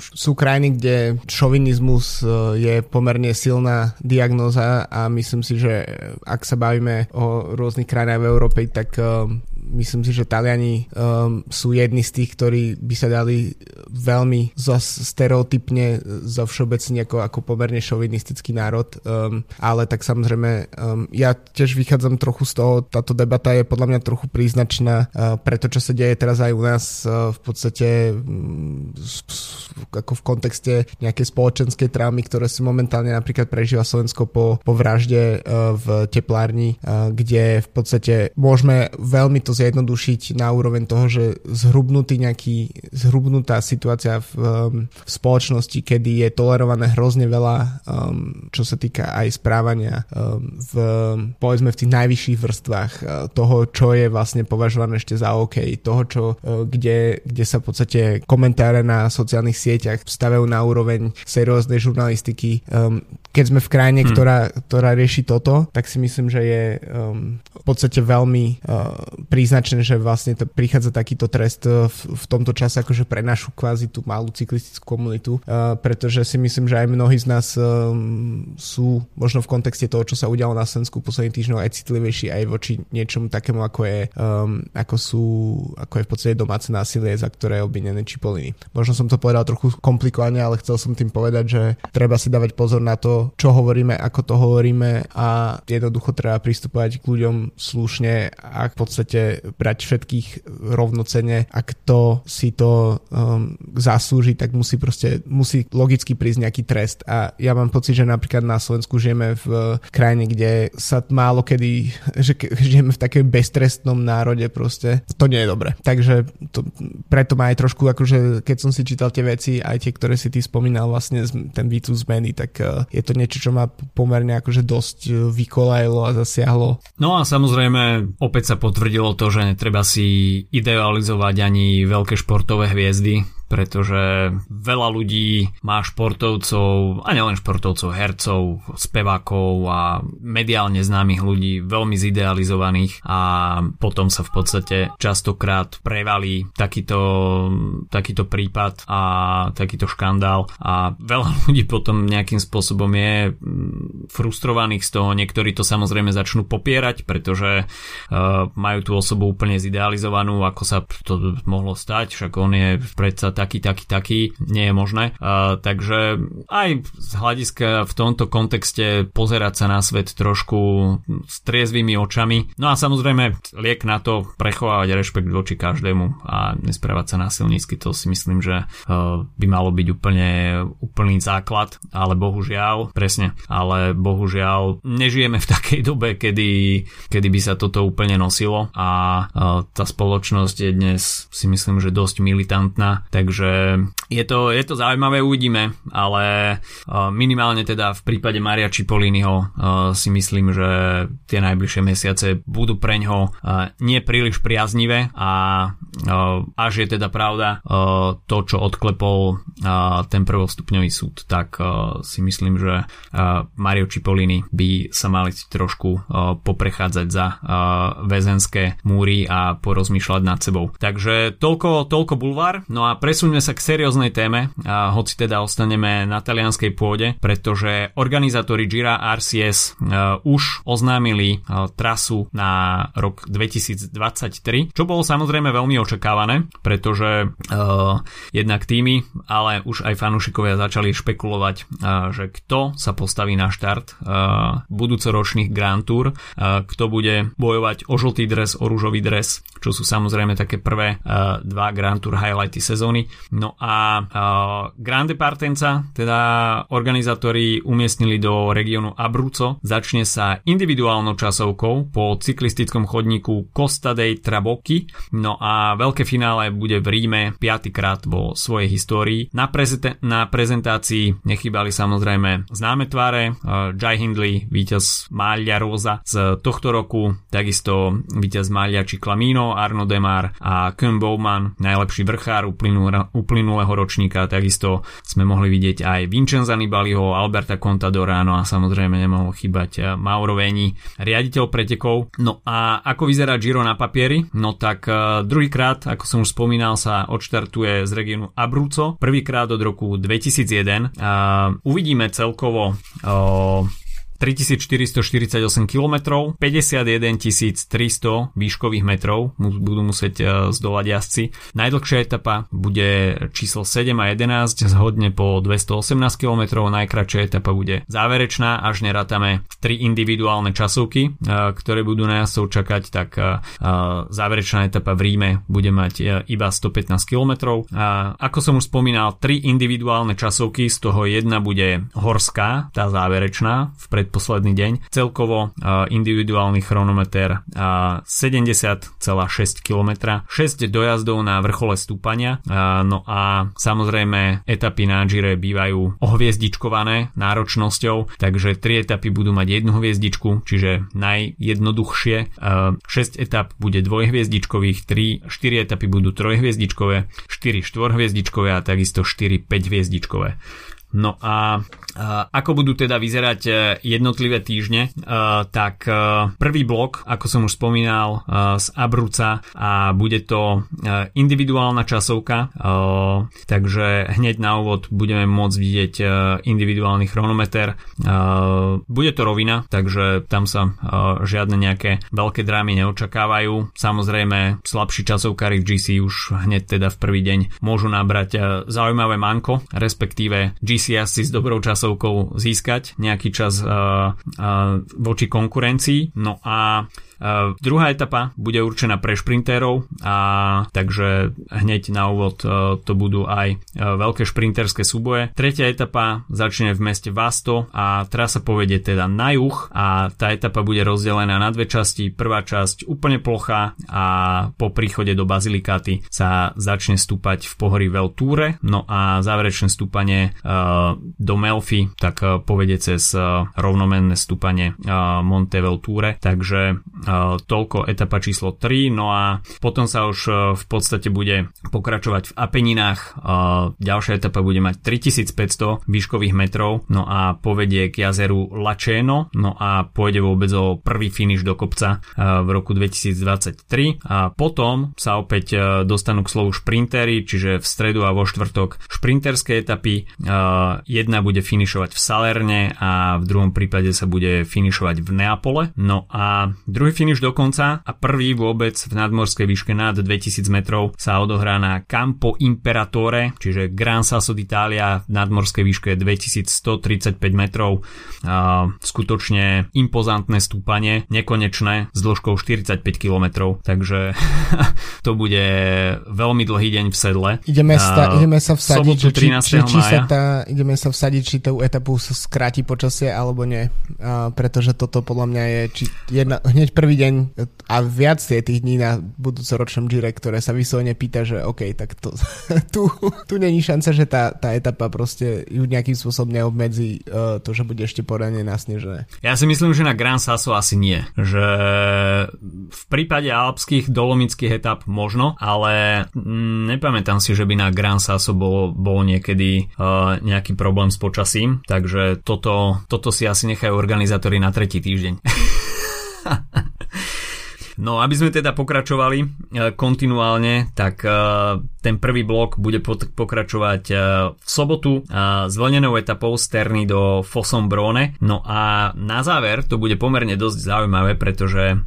sú krajiny, kde šovinizmus e, je pomerne silná diagnóza a myslím si, že ak sa bavíme o rôznych krajinách v Európe, tak e, myslím si, že Taliani um, sú jedni z tých, ktorí by sa dali veľmi zo stereotypne zo všeobecne ako, ako pomerne šovinistický národ, um, ale tak samozrejme um, ja tiež vychádzam trochu z toho, táto debata je podľa mňa trochu príznačná uh, pre to, čo sa deje teraz aj u nás uh, v podstate um, ako v kontexte nejakej spoločenskej traumy, ktoré si momentálne napríklad prežíva Slovensko po, po vražde uh, v teplárni, uh, kde v podstate môžeme veľmi to zjednodušiť na úroveň toho, že zhrubnutý nejaký, zhrubnutá situácia v, um, v spoločnosti, kedy je tolerované hrozne veľa, um, čo sa týka aj správania um, v, povedzme v tých najvyšších vrstvách uh, toho, čo je vlastne považované ešte za OK, toho, čo, uh, kde, kde sa v podstate komentáre na sociálnych sieťach stavajú na úroveň serióznej žurnalistiky. Um, keď sme v krajine, hmm. ktorá, ktorá rieši toto, tak si myslím, že je um, v podstate veľmi uh, príznačné, že vlastne to prichádza takýto trest uh, v, v tomto čase akože pre našu kvázi tú malú cyklistickú komunitu, uh, pretože si myslím, že aj mnohí z nás um, sú možno v kontexte toho, čo sa udialo na Slovensku posledných týždňov aj citlivejší aj voči niečomu takému, ako je, um, ako sú, ako je v podstate domáce násilie, za ktoré je obvinené Čipoliny. Možno som to povedal trochu komplikovane, ale chcel som tým povedať, že treba si dávať pozor na to, čo hovoríme, ako to hovoríme a jednoducho treba pristupovať k ľuďom slušne a v podstate brať všetkých rovnocene. Ak to si to um, zaslúži, tak musí proste, musí logicky prísť nejaký trest. A ja mám pocit, že napríklad na Slovensku žijeme v krajine, kde sa málo kedy, že žijeme v takej beztrestnom národe proste. To nie je dobre. Takže to, preto ma aj trošku, akože keď som si čítal tie veci, aj tie, ktoré si ty spomínal, vlastne ten výcud zmeny, tak uh, je to niečo, čo ma pomerne akože dosť uh, vykolajilo a zasiahlo. No a samozrejme opäť sa potvrdilo to, že netreba si idealizovať ani veľké športové hviezdy, pretože veľa ľudí má športovcov, a nielen športovcov, hercov, spevákov a mediálne známych ľudí veľmi zidealizovaných a potom sa v podstate častokrát prevalí takýto, takýto prípad a takýto škandál. A veľa ľudí potom nejakým spôsobom je mm, frustrovaných z toho, niektorí to samozrejme začnú popierať, pretože uh, majú tú osobu úplne zidealizovanú, ako sa to mohlo stať, však on je predsa taký, taký, taký, nie je možné. Uh, takže aj z hľadiska v tomto kontexte pozerať sa na svet trošku s triezvými očami. No a samozrejme liek na to prechovávať rešpekt voči každému a nesprávať sa násilnícky, to si myslím, že uh, by malo byť úplne úplný základ, ale bohužiaľ, presne, ale bohužiaľ nežijeme v takej dobe, kedy, kedy by sa toto úplne nosilo a uh, tá spoločnosť je dnes si myslím, že dosť militantná, takže takže je to, je to zaujímavé, uvidíme, ale minimálne teda v prípade Maria Cipolliniho si myslím, že tie najbližšie mesiace budú pre ňoho nie príliš priaznivé a až je teda pravda to, čo odklepol ten prvostupňový súd, tak si myslím, že Mario Cipollini by sa mali trošku poprechádzať za väzenské múry a porozmýšľať nad sebou. Takže toľko, toľko bulvár. No a presuňme sa k serióznej téme, a hoci teda ostaneme na talianskej pôde, pretože organizátori Gira RCS uh, už oznámili uh, trasu na rok 2023, čo bolo samozrejme veľmi očakávané, pretože uh, jednak týmy, ale už aj fanúšikovia začali špekulovať, uh, že kto sa postaví na štart uh, budúcoročných Grand Tour, uh, kto bude bojovať o žltý dres, o rúžový dres, čo sú samozrejme také prvé uh, dva Grand Tour highlighty sezóny. No a uh, Grande Partenza, teda organizátori umiestnili do regiónu Abruzzo, začne sa individuálnou časovkou po cyklistickom chodníku Costa dei Trabocchi, no a veľké finále bude v Ríme piatýkrát vo svojej histórii. Na, prezente- na prezentácii nechybali samozrejme známe tváre, uh, Jai Hindley, víťaz Maglia Rosa z tohto roku, takisto víťaz Maglia Ciclamino, Arno Demar a Ken Bowman, najlepší vrchár uplynulého ročníka, takisto sme mohli vidieť aj Vincenza Nibaliho, Alberta Contadora, no a samozrejme nemohol chýbať eh, Mauro Veni, riaditeľ pretekov. No a ako vyzerá Giro na papieri? No tak uh, druhýkrát, ako som už spomínal, sa odštartuje z regionu Abruzzo, prvýkrát od roku 2001. Uh, uvidíme celkovo uh, 3448 km, 51 300 výškových metrov budú musieť e, zdolať jazdci. Najdlhšia etapa bude číslo 7 a 11 zhodne po 218 km, najkračšia etapa bude záverečná, až nerátame 3 individuálne časovky, e, ktoré budú na jazdcov čakať, tak e, záverečná etapa v Ríme bude mať iba 115 km. Ako som už spomínal, 3 individuálne časovky, z toho jedna bude horská, tá záverečná v pred predposledný deň. Celkovo individuálny chronometer 70,6 km, 6 dojazdov na vrchole stúpania, no a samozrejme etapy na Gire bývajú ohviezdičkované náročnosťou, takže 3 etapy budú mať jednu hviezdičku, čiže najjednoduchšie. 6 etap bude dvojhviezdičkových, 3, 4 etapy budú trojhviezdičkové, 4 štvorhviezdičkové a takisto 4 5 hviezdičkové. No a ako budú teda vyzerať e, jednotlivé týždne, e, tak e, prvý blok, ako som už spomínal, z Abruca a bude to individuálna časovka, takže hneď na úvod budeme môcť vidieť individuálny chronometer. Bude to rovina, takže tam sa žiadne nejaké veľké drámy neočakávajú. Samozrejme, slabší časovkári v GC už hneď teda v prvý deň môžu nabrať zaujímavé manko, respektíve GC asi s dobrou časovkou získať nejaký čas uh, uh, voči konkurencii. No a Uh, druhá etapa bude určená pre šprintérov a takže hneď na úvod uh, to budú aj uh, veľké šprinterské súboje. Tretia etapa začne v meste Vasto a trasa povedie teda na juh a tá etapa bude rozdelená na dve časti. Prvá časť úplne plochá a po príchode do Bazilikáty sa začne stúpať v pohorí Veltúre, no a záverečné stúpanie do Melfi tak povedie cez rovnomenné stúpanie Monte Veltúre, takže toľko etapa číslo 3, no a potom sa už e, v podstate bude pokračovať v Apeninách. E, ďalšia etapa bude mať 3500 výškových metrov, no a povedie k jazeru Laceno, no a pôjde vôbec o prvý finish do kopca v roku 2023 a potom sa opäť dostanú k slovu šprintery, čiže v stredu a vo štvrtok šprinterské etapy. Jedna bude finišovať v Salerne a v druhom prípade sa bude finišovať v Neapole. No a druhý finish dokonca a prvý vôbec v nadmorskej výške nad 2000 metrov sa odohrá na Campo Imperatore, čiže Gran Sasso d'Italia v nadmorskej výške 2135 metrov. A skutočne impozantné stúpanie, nekonečné, s dĺžkou 45 km, takže to bude veľmi dlhý deň v sedle. Ideme, sta- ideme sa vsadiť, či, či, či, či sa tá, ideme sa vsadiť, či tú etapu skráti počasie alebo nie, a, pretože toto podľa mňa je či jedna, hneď prvý prvý deň a viac tých dní na budúcoročnom Gire, ktoré sa vyslovene pýta, že OK, tak to, tu, tu není šanca, že tá, tá etapa proste ju nejakým spôsobom neobmedzí uh, to, že bude ešte poradne nasnežené. Ja si myslím, že na Gran Sasso asi nie. Že v prípade alpských dolomických etap možno, ale mm, nepamätám si, že by na Gran Sasso bol, bol niekedy uh, nejaký problém s počasím, takže toto, toto si asi nechajú organizátori na tretí týždeň. No aby sme teda pokračovali e, kontinuálne, tak e, ten prvý blok bude pokračovať e, v sobotu zvlnenou etapou z Terny do Fossombrone. No a na záver to bude pomerne dosť zaujímavé, pretože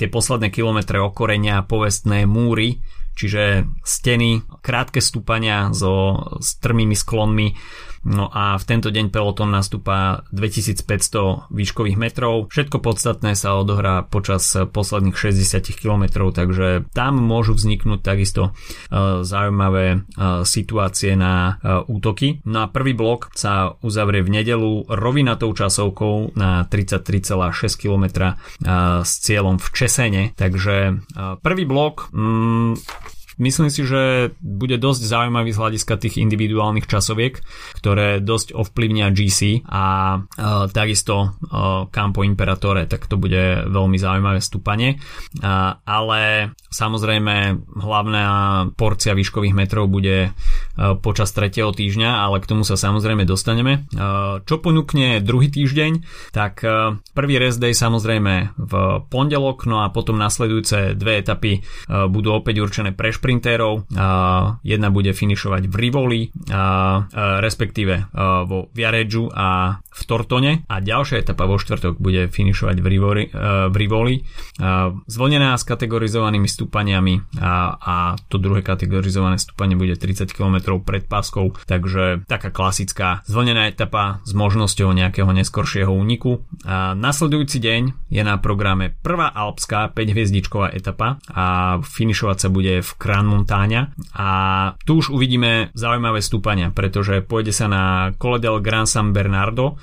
tie posledné kilometre okorenia povestné múry čiže steny, krátke stúpania so strmými sklonmi No a v tento deň peloton nastúpa 2500 výškových metrov. Všetko podstatné sa odohrá počas posledných 60 km, takže tam môžu vzniknúť takisto e, zaujímavé e, situácie na e, útoky. No a prvý blok sa uzavrie v nedelu rovinatou časovkou na 33,6 km s cieľom v Česene. Takže prvý blok mm, Myslím si, že bude dosť zaujímavý z hľadiska tých individuálnych časoviek, ktoré dosť ovplyvnia GC a e, takisto e, Campo Imperatore, tak to bude veľmi zaujímavé stúpanie. E, ale samozrejme hlavná porcia výškových metrov bude e, počas tretieho týždňa, ale k tomu sa samozrejme dostaneme. E, čo ponúkne druhý týždeň, tak e, prvý rest day samozrejme v pondelok, no a potom nasledujúce dve etapy budú opäť určené pre špri šprintérov. Jedna bude finišovať v Rivoli, respektíve vo Viareggiu a v Tortone a ďalšia etapa vo štvrtok bude finišovať v Rivoli. V Rivoli zvonená s kategorizovanými stúpaniami a, a to druhé kategorizované stúpanie bude 30 km pred páskou, takže taká klasická zvonená etapa s možnosťou nejakého neskoršieho úniku. A nasledujúci deň je na programe prvá alpská 5 hviezdičková etapa a finišovať sa bude v Kran Montáňa a tu už uvidíme zaujímavé stúpania, pretože pôjde sa na Cole del Gran San Bernardo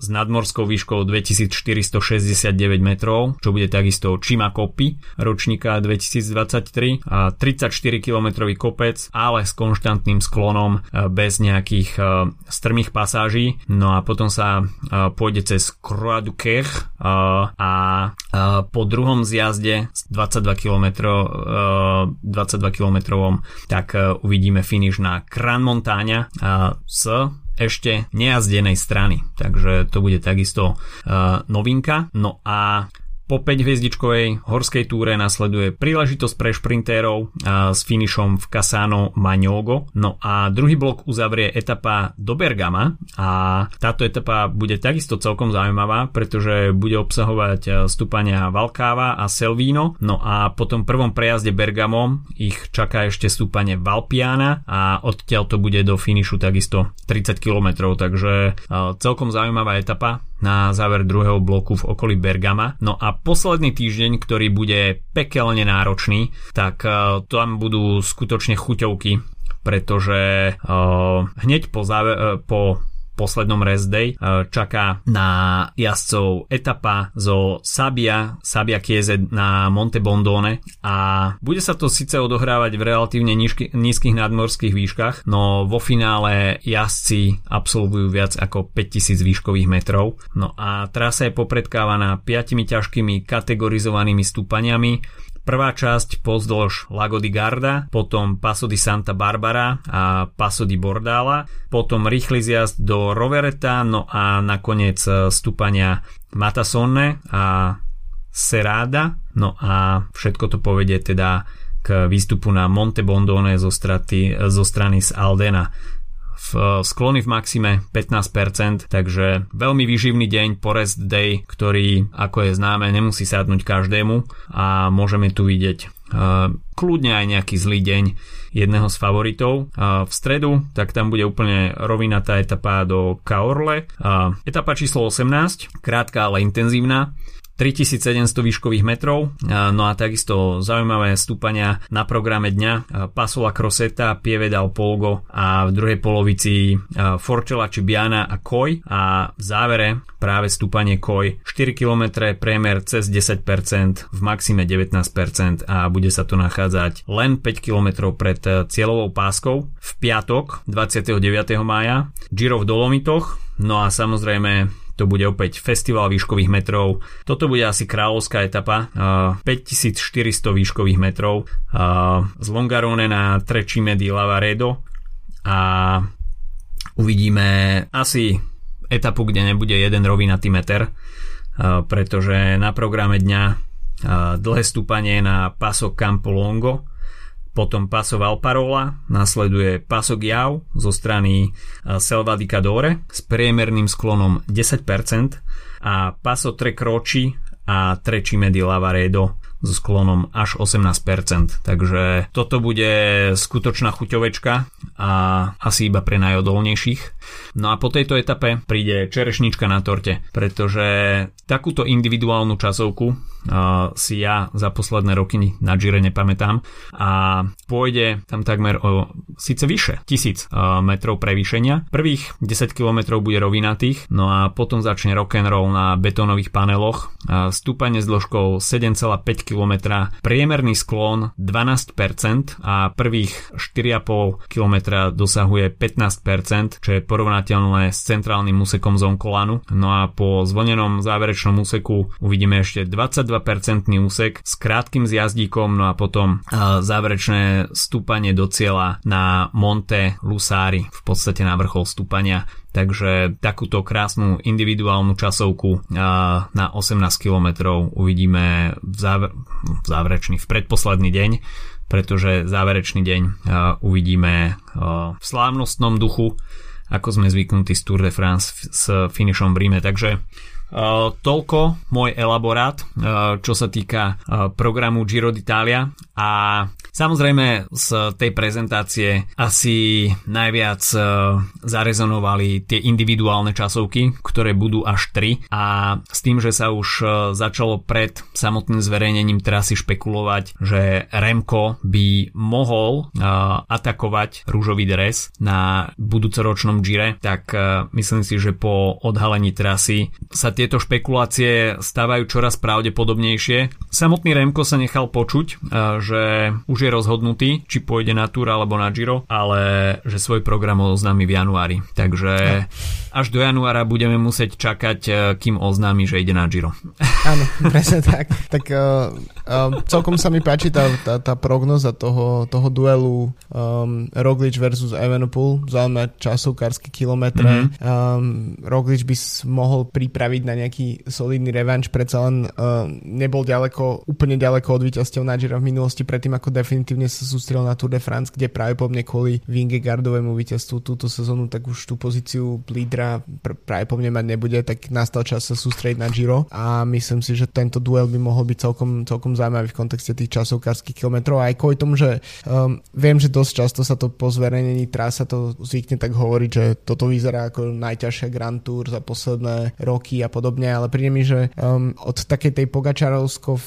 s nadmorskou výškou 2469 metrov, čo bude takisto Chima Kopy ročníka 2023 a 34 km kopec, ale s konštantným sklonom bez nejakých strmých pasáží. No a potom sa pôjde cez Croix du Quer a po druhom zjazde 22 km 22 kilometrovom, tak e, uvidíme finish na Kran Montáňa s ešte nejazdenej strany. Takže to bude takisto uh, novinka. No a po 5-hviezdičkovej horskej túre nasleduje príležitosť pre šprintérov s finišom v Casano Magnogo. No a druhý blok uzavrie etapa do Bergama a táto etapa bude takisto celkom zaujímavá, pretože bude obsahovať stúpania Valkáva a Selvino. No a po tom prvom prejazde Bergamo ich čaká ešte stúpanie Valpiana a odtiaľ to bude do finišu takisto 30 km, takže celkom zaujímavá etapa na záver druhého bloku v okolí Bergama. No a posledný týždeň, ktorý bude pekelne náročný, tak uh, tam budú skutočne chuťovky, pretože uh, hneď po, záver, uh, po poslednom rest day e, čaká na jazdcov etapa zo Sabia, Sabia Chiese na Monte Bondone a bude sa to síce odohrávať v relatívne nízky, nízkych nadmorských výškach, no vo finále jazdci absolvujú viac ako 5000 výškových metrov. No a trasa je popredkávaná 5 ťažkými kategorizovanými stúpaniami, Prvá časť pozdĺž Lago di Garda, potom Paso di Santa Barbara a Paso di Bordala, potom rýchly zjazd do Rovereta, no a nakoniec e, stúpania Matasonne a Serada, no a všetko to povedie teda k výstupu na Monte Bondone zo, straty, zo strany z Aldena v sklony v maxime 15%, takže veľmi výživný deň po rest day, ktorý ako je známe nemusí sadnúť každému a môžeme tu vidieť uh, kľudne aj nejaký zlý deň jedného z favoritov. Uh, v stredu, tak tam bude úplne rovinatá etapa do Kaorle. Uh, etapa číslo 18, krátka, ale intenzívna 3700 výškových metrov, no a takisto zaujímavé stúpania na programe dňa. Pasola Croseta, Pievedal Polgo a v druhej polovici Forcella Biana a Koi. A v závere práve stúpanie Koi. 4 km priemer cez 10% v maxime 19% a bude sa to nachádzať len 5 km pred cieľovou páskou. V piatok 29. mája Giro v Dolomitoch. No a samozrejme to bude opäť festival výškových metrov. Toto bude asi kráľovská etapa, 5400 výškových metrov z Longarone na Trečime di Lavaredo a uvidíme asi etapu, kde nebude jeden rovinatý meter, pretože na programe dňa dlhé stúpanie na Paso Campo Longo, potom Paso Valparola, nasleduje Paso Giau zo strany Selva di Cadore s priemerným sklonom 10% a Paso Tre Croci a Trecime di Lavaredo so sklonom až 18%. Takže toto bude skutočná chuťovečka a asi iba pre najodolnejších. No a po tejto etape príde čerešnička na torte, pretože takúto individuálnu časovku uh, si ja za posledné roky na Gire nepamätám a pôjde tam takmer o síce vyše 1000 uh, metrov prevýšenia. Prvých 10 km bude rovinatých, no a potom začne rock and roll na betónových paneloch. Uh, stúpanie s dĺžkou 7,5 km, priemerný sklon 12% a prvých 4,5 km dosahuje 15%, čo je porovnateľné s centrálnym úsekom Zonkolanu. No a po zvonenom záverečnom úseku uvidíme ešte 22% úsek s krátkým zjazdíkom, no a potom záverečné stúpanie do cieľa na Monte Lusari, v podstate na vrchol stúpania. Takže takúto krásnu individuálnu časovku na 18 km uvidíme v, záver- v záverečný, v predposledný deň, pretože záverečný deň uvidíme v slávnostnom duchu, ako sme zvyknutí z Tour de France s finišom v Ríme. Takže Uh, toľko môj elaborát, uh, čo sa týka uh, programu Giro d'Italia. A samozrejme z tej prezentácie asi najviac zarezonovali tie individuálne časovky, ktoré budú až 3 a s tým, že sa už začalo pred samotným zverejnením trasy špekulovať, že Remko by mohol atakovať rúžový dres na budúcoročnom Gire, tak myslím si, že po odhalení trasy sa tieto špekulácie stávajú čoraz pravdepodobnejšie. Samotný Remko sa nechal počuť, e, že už je rozhodnutý, či pôjde na Tour alebo na Giro, ale že svoj program oznámi v januári. Takže až do januára budeme musieť čakať, e, kým oznámi, že ide na Giro. Áno, presne tak. Tak uh, um, celkom sa mi páči tá, tá, tá prognoza toho, toho duelu um, Roglič versus Evenepoel, zaujímavé časovkárske kilometre. Mm-hmm. Um, Roglič by mohol pripraviť na nejaký solidný revanš, predsa len uh, nebol ďaleko, úplne ďaleko od víťazstiev na Giro v minulosti, predtým ako definitívne sa sústrel na Tour de France, kde práve po mne kvôli Vingegaardovému víťazstvu túto sezónu, tak už tú pozíciu lídra pr- mne mať nebude, tak nastal čas sa sústrediť na Giro. A myslím si, že tento duel by mohol byť celkom, celkom zaujímavý v kontexte tých časovkárskych kilometrov. Aj kvôli tomu, že um, viem, že dosť často sa to po zverejnení trasa to zvykne tak hovoriť, že toto vyzerá ako najťažšia Grand Tour za posledné roky a podobne podobne, ale príde mi, že um, od takej tej pogačarovsko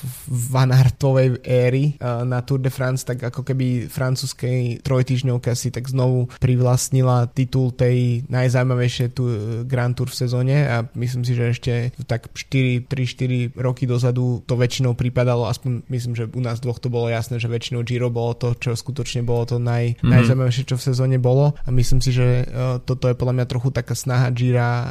vanartovej éry uh, na Tour de France, tak ako keby francúzskej trojtyžňovke si tak znovu privlastnila titul tej najzaujímavejšej tu, uh, Grand Tour v sezóne a myslím si, že ešte tak 4, 3, 4 roky dozadu to väčšinou pripadalo, aspoň myslím, že u nás dvoch to bolo jasné, že väčšinou Giro bolo to, čo skutočne bolo to naj, mm-hmm. najzaujímavejšie, čo v sezóne bolo a myslím si, že uh, toto je podľa mňa trochu taká snaha Gira uh,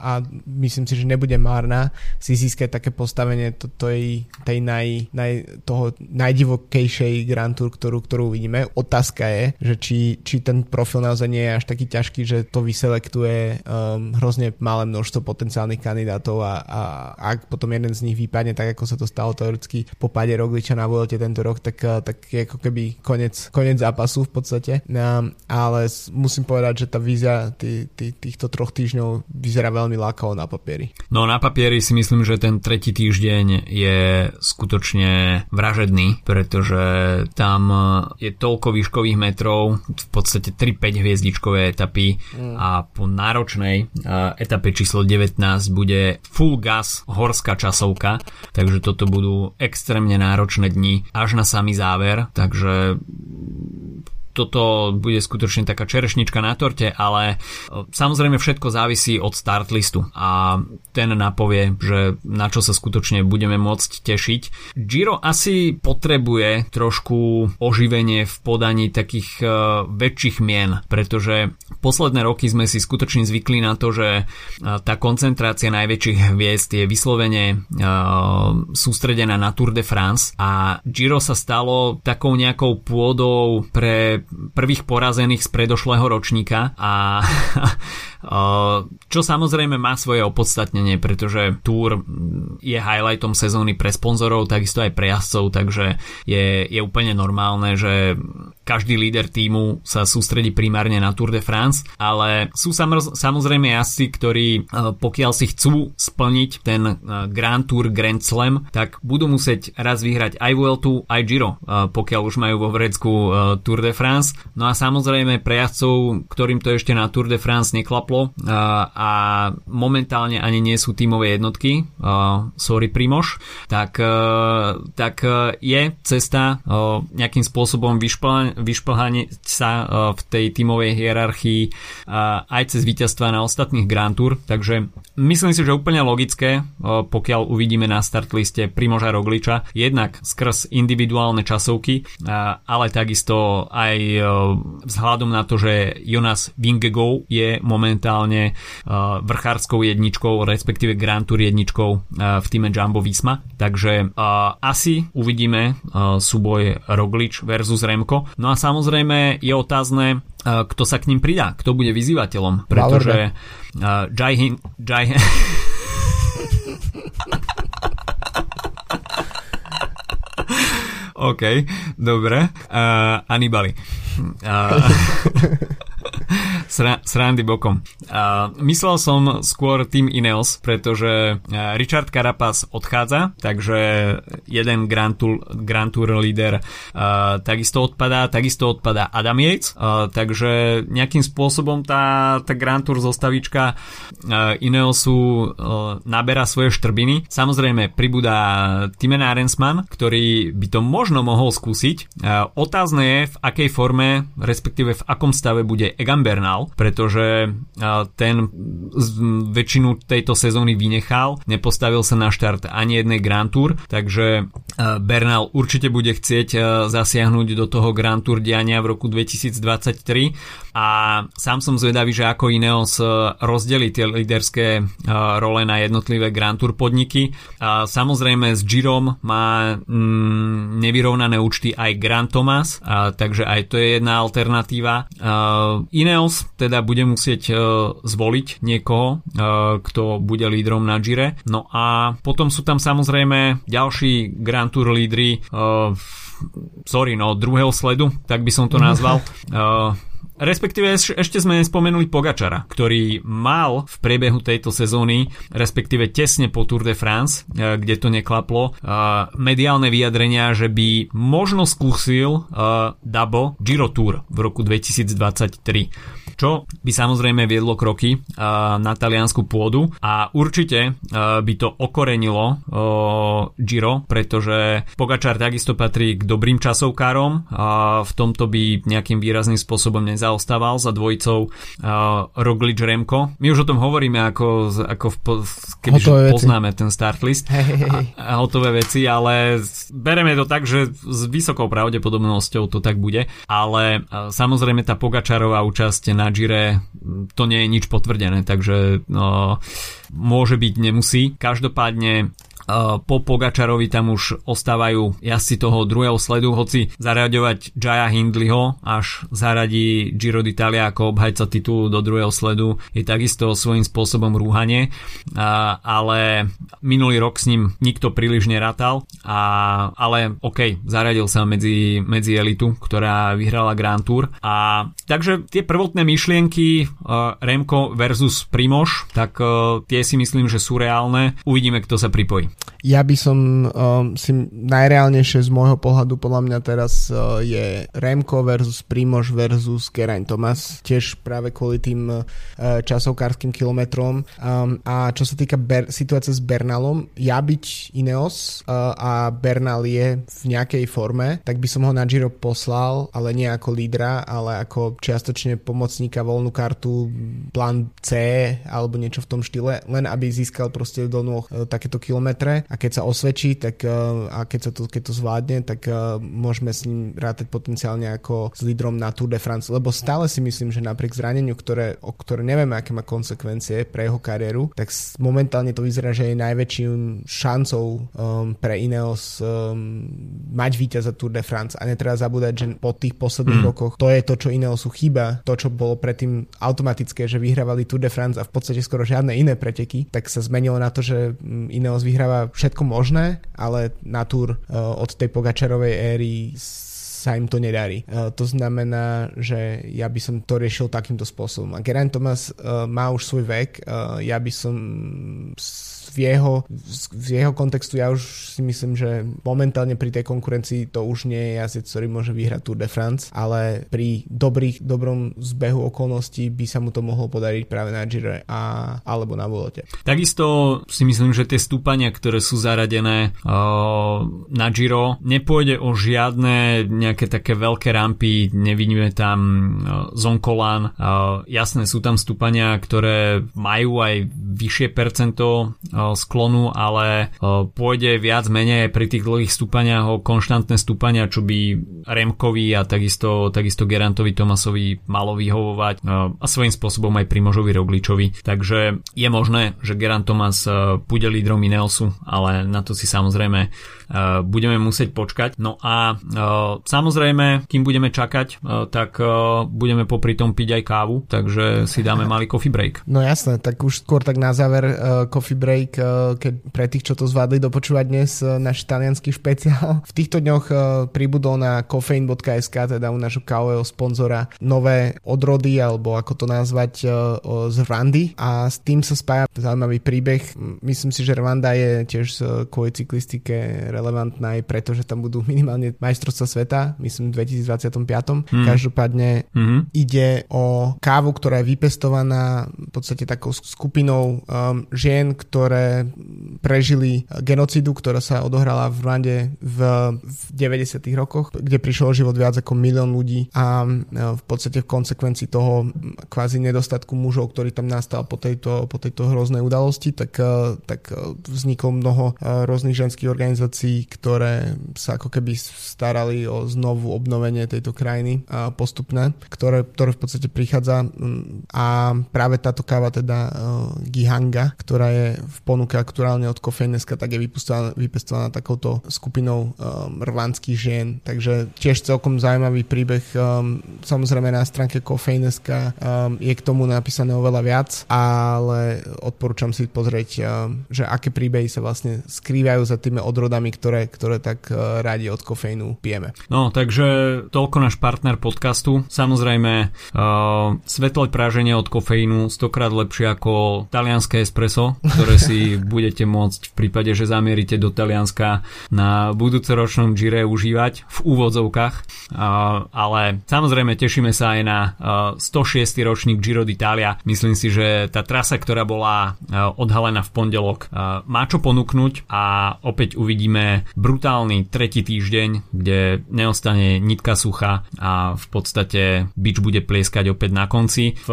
a myslím si, že nebude márna si získať také postavenie to, je tej naj, naj, toho najdivokejšej Grand Tour, ktorú, ktorú uvidíme. Otázka je, že či, či ten profil naozaj nie je až taký ťažký, že to vyselektuje um, hrozne malé množstvo potenciálnych kandidátov a, a ak potom jeden z nich vypadne, tak ako sa to stalo teoreticky po páde Rogliča na Vuelte tento rok, tak, tak je ako keby konec, konec zápasu v podstate. Um, ale musím povedať, že tá vízia tý, tý, týchto troch týždňov vyzerá veľmi lákavo na papieri. No na papieri si myslím, že ten tretí týždeň je skutočne vražedný, pretože tam je toľko výškových metrov, v podstate 3-5 hviezdičkové etapy mm. a po náročnej etape číslo 19 bude full gas horská časovka, takže toto budú extrémne náročné dni až na samý záver, takže toto bude skutočne taká čerešnička na torte, ale e, samozrejme všetko závisí od start listu a ten napovie, že na čo sa skutočne budeme môcť tešiť. Giro asi potrebuje trošku oživenie v podaní takých uh, väčších mien, pretože posledné roky sme si skutočne zvykli na to, že uh, tá koncentrácia najväčších hviezd je vyslovene sústredená na Tour de France a Giro sa stalo takou nejakou pôdou pre prvých porazených z predošlého ročníka a čo samozrejme má svoje opodstatnenie, pretože Tour je highlightom sezóny pre sponzorov, takisto aj pre jazdcov, takže je, je úplne normálne, že každý líder týmu sa sústredí primárne na Tour de France, ale sú samozrejme jazdci, ktorí pokiaľ si chcú splniť ten Grand Tour Grand Slam, tak budú musieť raz vyhrať aj Vueltu, aj Giro, pokiaľ už majú vo vrecku Tour de France. No a samozrejme pre jazdcov, ktorým to ešte na Tour de France neklaplo a momentálne ani nie sú tímové jednotky, sorry Primož, tak, tak je cesta nejakým spôsobom vyšplhanie sa v tej tímovej hierarchii aj cez víťazstva na ostatných Grand Tour, takže myslím si, že úplne logické, pokiaľ uvidíme na start liste Primoža Rogliča, jednak skrz individuálne časovky, ale takisto aj vzhľadom na to, že Jonas Vingegov je momentálne vrchárskou jedničkou, respektíve Grand Tour jedničkou v týme Jumbo Visma. Takže asi uvidíme súboj Roglič versus Remko. No a samozrejme je otázne, kto sa k ním pridá, kto bude vyzývateľom, pretože uh, Jai, Hin, Jai OK, dobre. Uh, Anibali. Uh, Sra- srandy bokom. Uh, myslel som skôr tým Ineos, pretože Richard Carapaz odchádza, takže jeden Grand Tour, Grand Tour líder uh, takisto odpadá, takisto odpadá Adam Yates, uh, takže nejakým spôsobom tá, tá Grand Tour zostavička Ineosu naberá svoje štrbiny. Samozrejme pribúda Timen Arensman, ktorý by to možno mohol skúsiť. Otázne je, v akej forme, respektíve v akom stave bude Egan Bernal, pretože ten väčšinu tejto sezóny vynechal, nepostavil sa na štart ani jednej Grand Tour, takže Bernal určite bude chcieť zasiahnuť do toho Grand Tour diania v roku 2023 a sám som zvedavý, že ako Ineos rozdeli tie líderské role na jednotlivé Grand Tour podniky. Samozrejme s Girom má mm, nevyrovnané účty aj Grand Thomas, takže aj to je jedna alternatíva. Ineos teda bude musieť uh, zvoliť niekoho, uh, kto bude lídrom na Gire. No a potom sú tam samozrejme ďalší Grand Tour lídry, uh, sorry, no druhého sledu, tak by som to nazval. Uh, Respektíve ešte sme nespomenuli Pogačara, ktorý mal v priebehu tejto sezóny, respektíve tesne po Tour de France, eh, kde to neklaplo, eh, mediálne vyjadrenia, že by možno skúsil eh, Dabo Giro Tour v roku 2023 čo by samozrejme viedlo kroky na taliansku pôdu a určite by to okorenilo Giro, pretože Pogačar takisto patrí k dobrým časovkárom a v tomto by nejakým výrazným spôsobom nezaujímavé zaostával za dvojicou uh, Roglič Remko. My už o tom hovoríme ako, ako v, keby poznáme ten start list hey, hey, hey. A, a hotové veci, ale bereme to tak, že s vysokou pravdepodobnosťou to tak bude, ale uh, samozrejme tá Pogačarová účasť na Gire to nie je nič potvrdené, takže uh, môže byť, nemusí. Každopádne po Pogačarovi tam už ostávajú jazdci toho druhého sledu, hoci zaraďovať Jaya Hindleyho až zaradí Giro d'Italia ako obhajca titulu do druhého sledu je takisto svojím spôsobom rúhanie, ale minulý rok s ním nikto príliš nerátal, a, ale OK, zaradil sa medzi, medzi elitu, ktorá vyhrala Grand Tour a takže tie prvotné myšlienky uh, Remko versus Primož, tak uh, tie si myslím, že sú reálne. Uvidíme, kto sa pripojí. Ja by som um, si najreálnejšie z môjho pohľadu podľa mňa teraz uh, je Remko versus Primož versus Geraint Thomas, tiež práve kvôli tým uh, časovkárským kilometrom. Um, a čo sa týka ber- situácie s Bernalom, ja byť Ineos uh, a Bernal je v nejakej forme, tak by som ho na Giro poslal, ale nie ako lídra, ale ako čiastočne pomocníka voľnú kartu, plán C alebo niečo v tom štýle, len aby získal proste do nôh uh, takéto kilometre a keď sa osvedčí tak, e, a keď, sa to, keď to zvládne, tak e, môžeme s ním rátať potenciálne ako s lídrom na Tour de France, lebo stále si myslím, že napriek zraneniu, ktoré, o ktoré nevieme, aké má konsekvencie pre jeho kariéru, tak momentálne to vyzerá, že je najväčším šancou um, pre Ineos um, mať víťaza Tour de France a netreba zabúdať, že po tých posledných mm. rokoch to je to, čo Ineosu chýba, to, čo bolo predtým automatické, že vyhrávali Tour de France a v podstate skoro žiadne iné preteky, tak sa zmenilo na to, že mm, Ineos vyhráva všetko možné, ale na túr uh, od tej Pogačarovej éry sa im to nedarí. Uh, to znamená, že ja by som to riešil takýmto spôsobom. A Geraint Thomas uh, má už svoj vek, ja by som v jeho, v jeho kontextu ja už si myslím, že momentálne pri tej konkurencii to už nie je jazdec, ktorý môže vyhrať Tour de France, ale pri dobrých, dobrom zbehu okolností by sa mu to mohlo podariť práve na Giro a, alebo na Vuelte. Takisto si myslím, že tie stúpania, ktoré sú zaradené uh, na Giro, nepôjde o žiadne nejaké také veľké rampy, nevidíme tam uh, Zonkolan. Uh, jasné, sú tam stúpania, ktoré majú aj vyššie percento uh, sklonu, ale pôjde viac menej pri tých dlhých stúpaniach o konštantné stúpania, čo by Remkovi a takisto, takisto Gerantovi Tomasovi malo vyhovovať a svojím spôsobom aj Primožovi Rogličovi. Takže je možné, že Gerant Tomas bude lídrom Ineosu, ale na to si samozrejme budeme musieť počkať. No a samozrejme, kým budeme čakať, tak budeme popri tom piť aj kávu, takže si dáme malý coffee break. No jasné, tak už skôr tak na záver coffee break keď pre tých, čo to zvládli dopočúvať dnes, náš talianský špeciál. V týchto dňoch pribudol na kofein.sk, teda u nášho kávového sponzora, nové odrody, alebo ako to nazvať, z Rwandy a s tým sa spája zaujímavý príbeh. Myslím si, že Rwanda je tiež kvôli cyklistike relevantná aj preto, že tam budú minimálne majstrovstvá sveta, myslím v 2025. Hmm. Každopádne hmm. ide o kávu, ktorá je vypestovaná v podstate takou skupinou um, žien, ktoré prežili genocidu, ktorá sa odohrala v Rwande v, v 90. rokoch, kde prišlo život viac ako milión ľudí a e, v podstate v konsekvencii toho kvázi nedostatku mužov, ktorý tam nastal po tejto, po tejto hroznej udalosti, tak, e, tak e, vzniklo mnoho rôznych ženských organizácií, ktoré sa ako keby starali o znovu obnovenie tejto krajiny postupné, ktoré, ktoré v podstate prichádza a práve táto káva teda Gihanga, ktorá je v ponuke aktuálne od Kofejneska, tak je vypestovaná, takouto skupinou um, rvanských žien. Takže tiež celkom zaujímavý príbeh. Um, samozrejme na stránke Kofejneska um, je k tomu napísané oveľa viac, ale odporúčam si pozrieť, že aké príbehy sa vlastne skrývajú za tými odrodami, ktoré, ktoré tak uh, radi od kofeínu pijeme. No, takže toľko náš partner podcastu. Samozrejme, uh, svetlé práženie od kofeínu stokrát lepšie ako talianské espresso, ktoré si budete môcť v prípade, že zamierite do Talianska na budúcoročnom Gire užívať v úvodzovkách. Ale samozrejme tešíme sa aj na 106. ročník Giro d'Italia. Myslím si, že tá trasa, ktorá bola odhalená v pondelok, má čo ponúknuť a opäť uvidíme brutálny tretí týždeň, kde neostane nitka sucha a v podstate bič bude plieskať opäť na konci. V,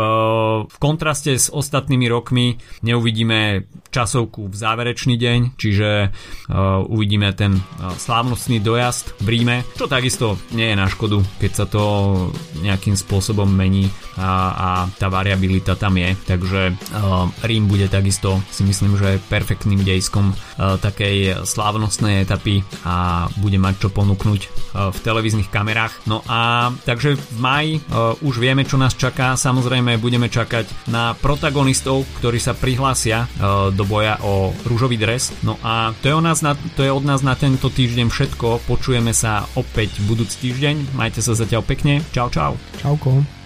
v kontraste s ostatnými rokmi neuvidíme čas časovku v záverečný deň, čiže uh, uvidíme ten uh, slávnostný dojazd v Ríme, čo takisto nie je na škodu, keď sa to nejakým spôsobom mení a, a tá variabilita tam je, takže uh, Rím bude takisto si myslím, že perfektným dejskom uh, takej slávnostnej etapy a bude mať čo ponúknuť uh, v televíznych kamerách. No a takže v maji uh, už vieme, čo nás čaká, samozrejme budeme čakať na protagonistov, ktorí sa prihlásia uh, do boja o rúžový dres. No a to je, nás na, to je od nás na tento týždeň všetko. Počujeme sa opäť budúci týždeň. Majte sa zatiaľ pekne. Čau, čau. Čauko.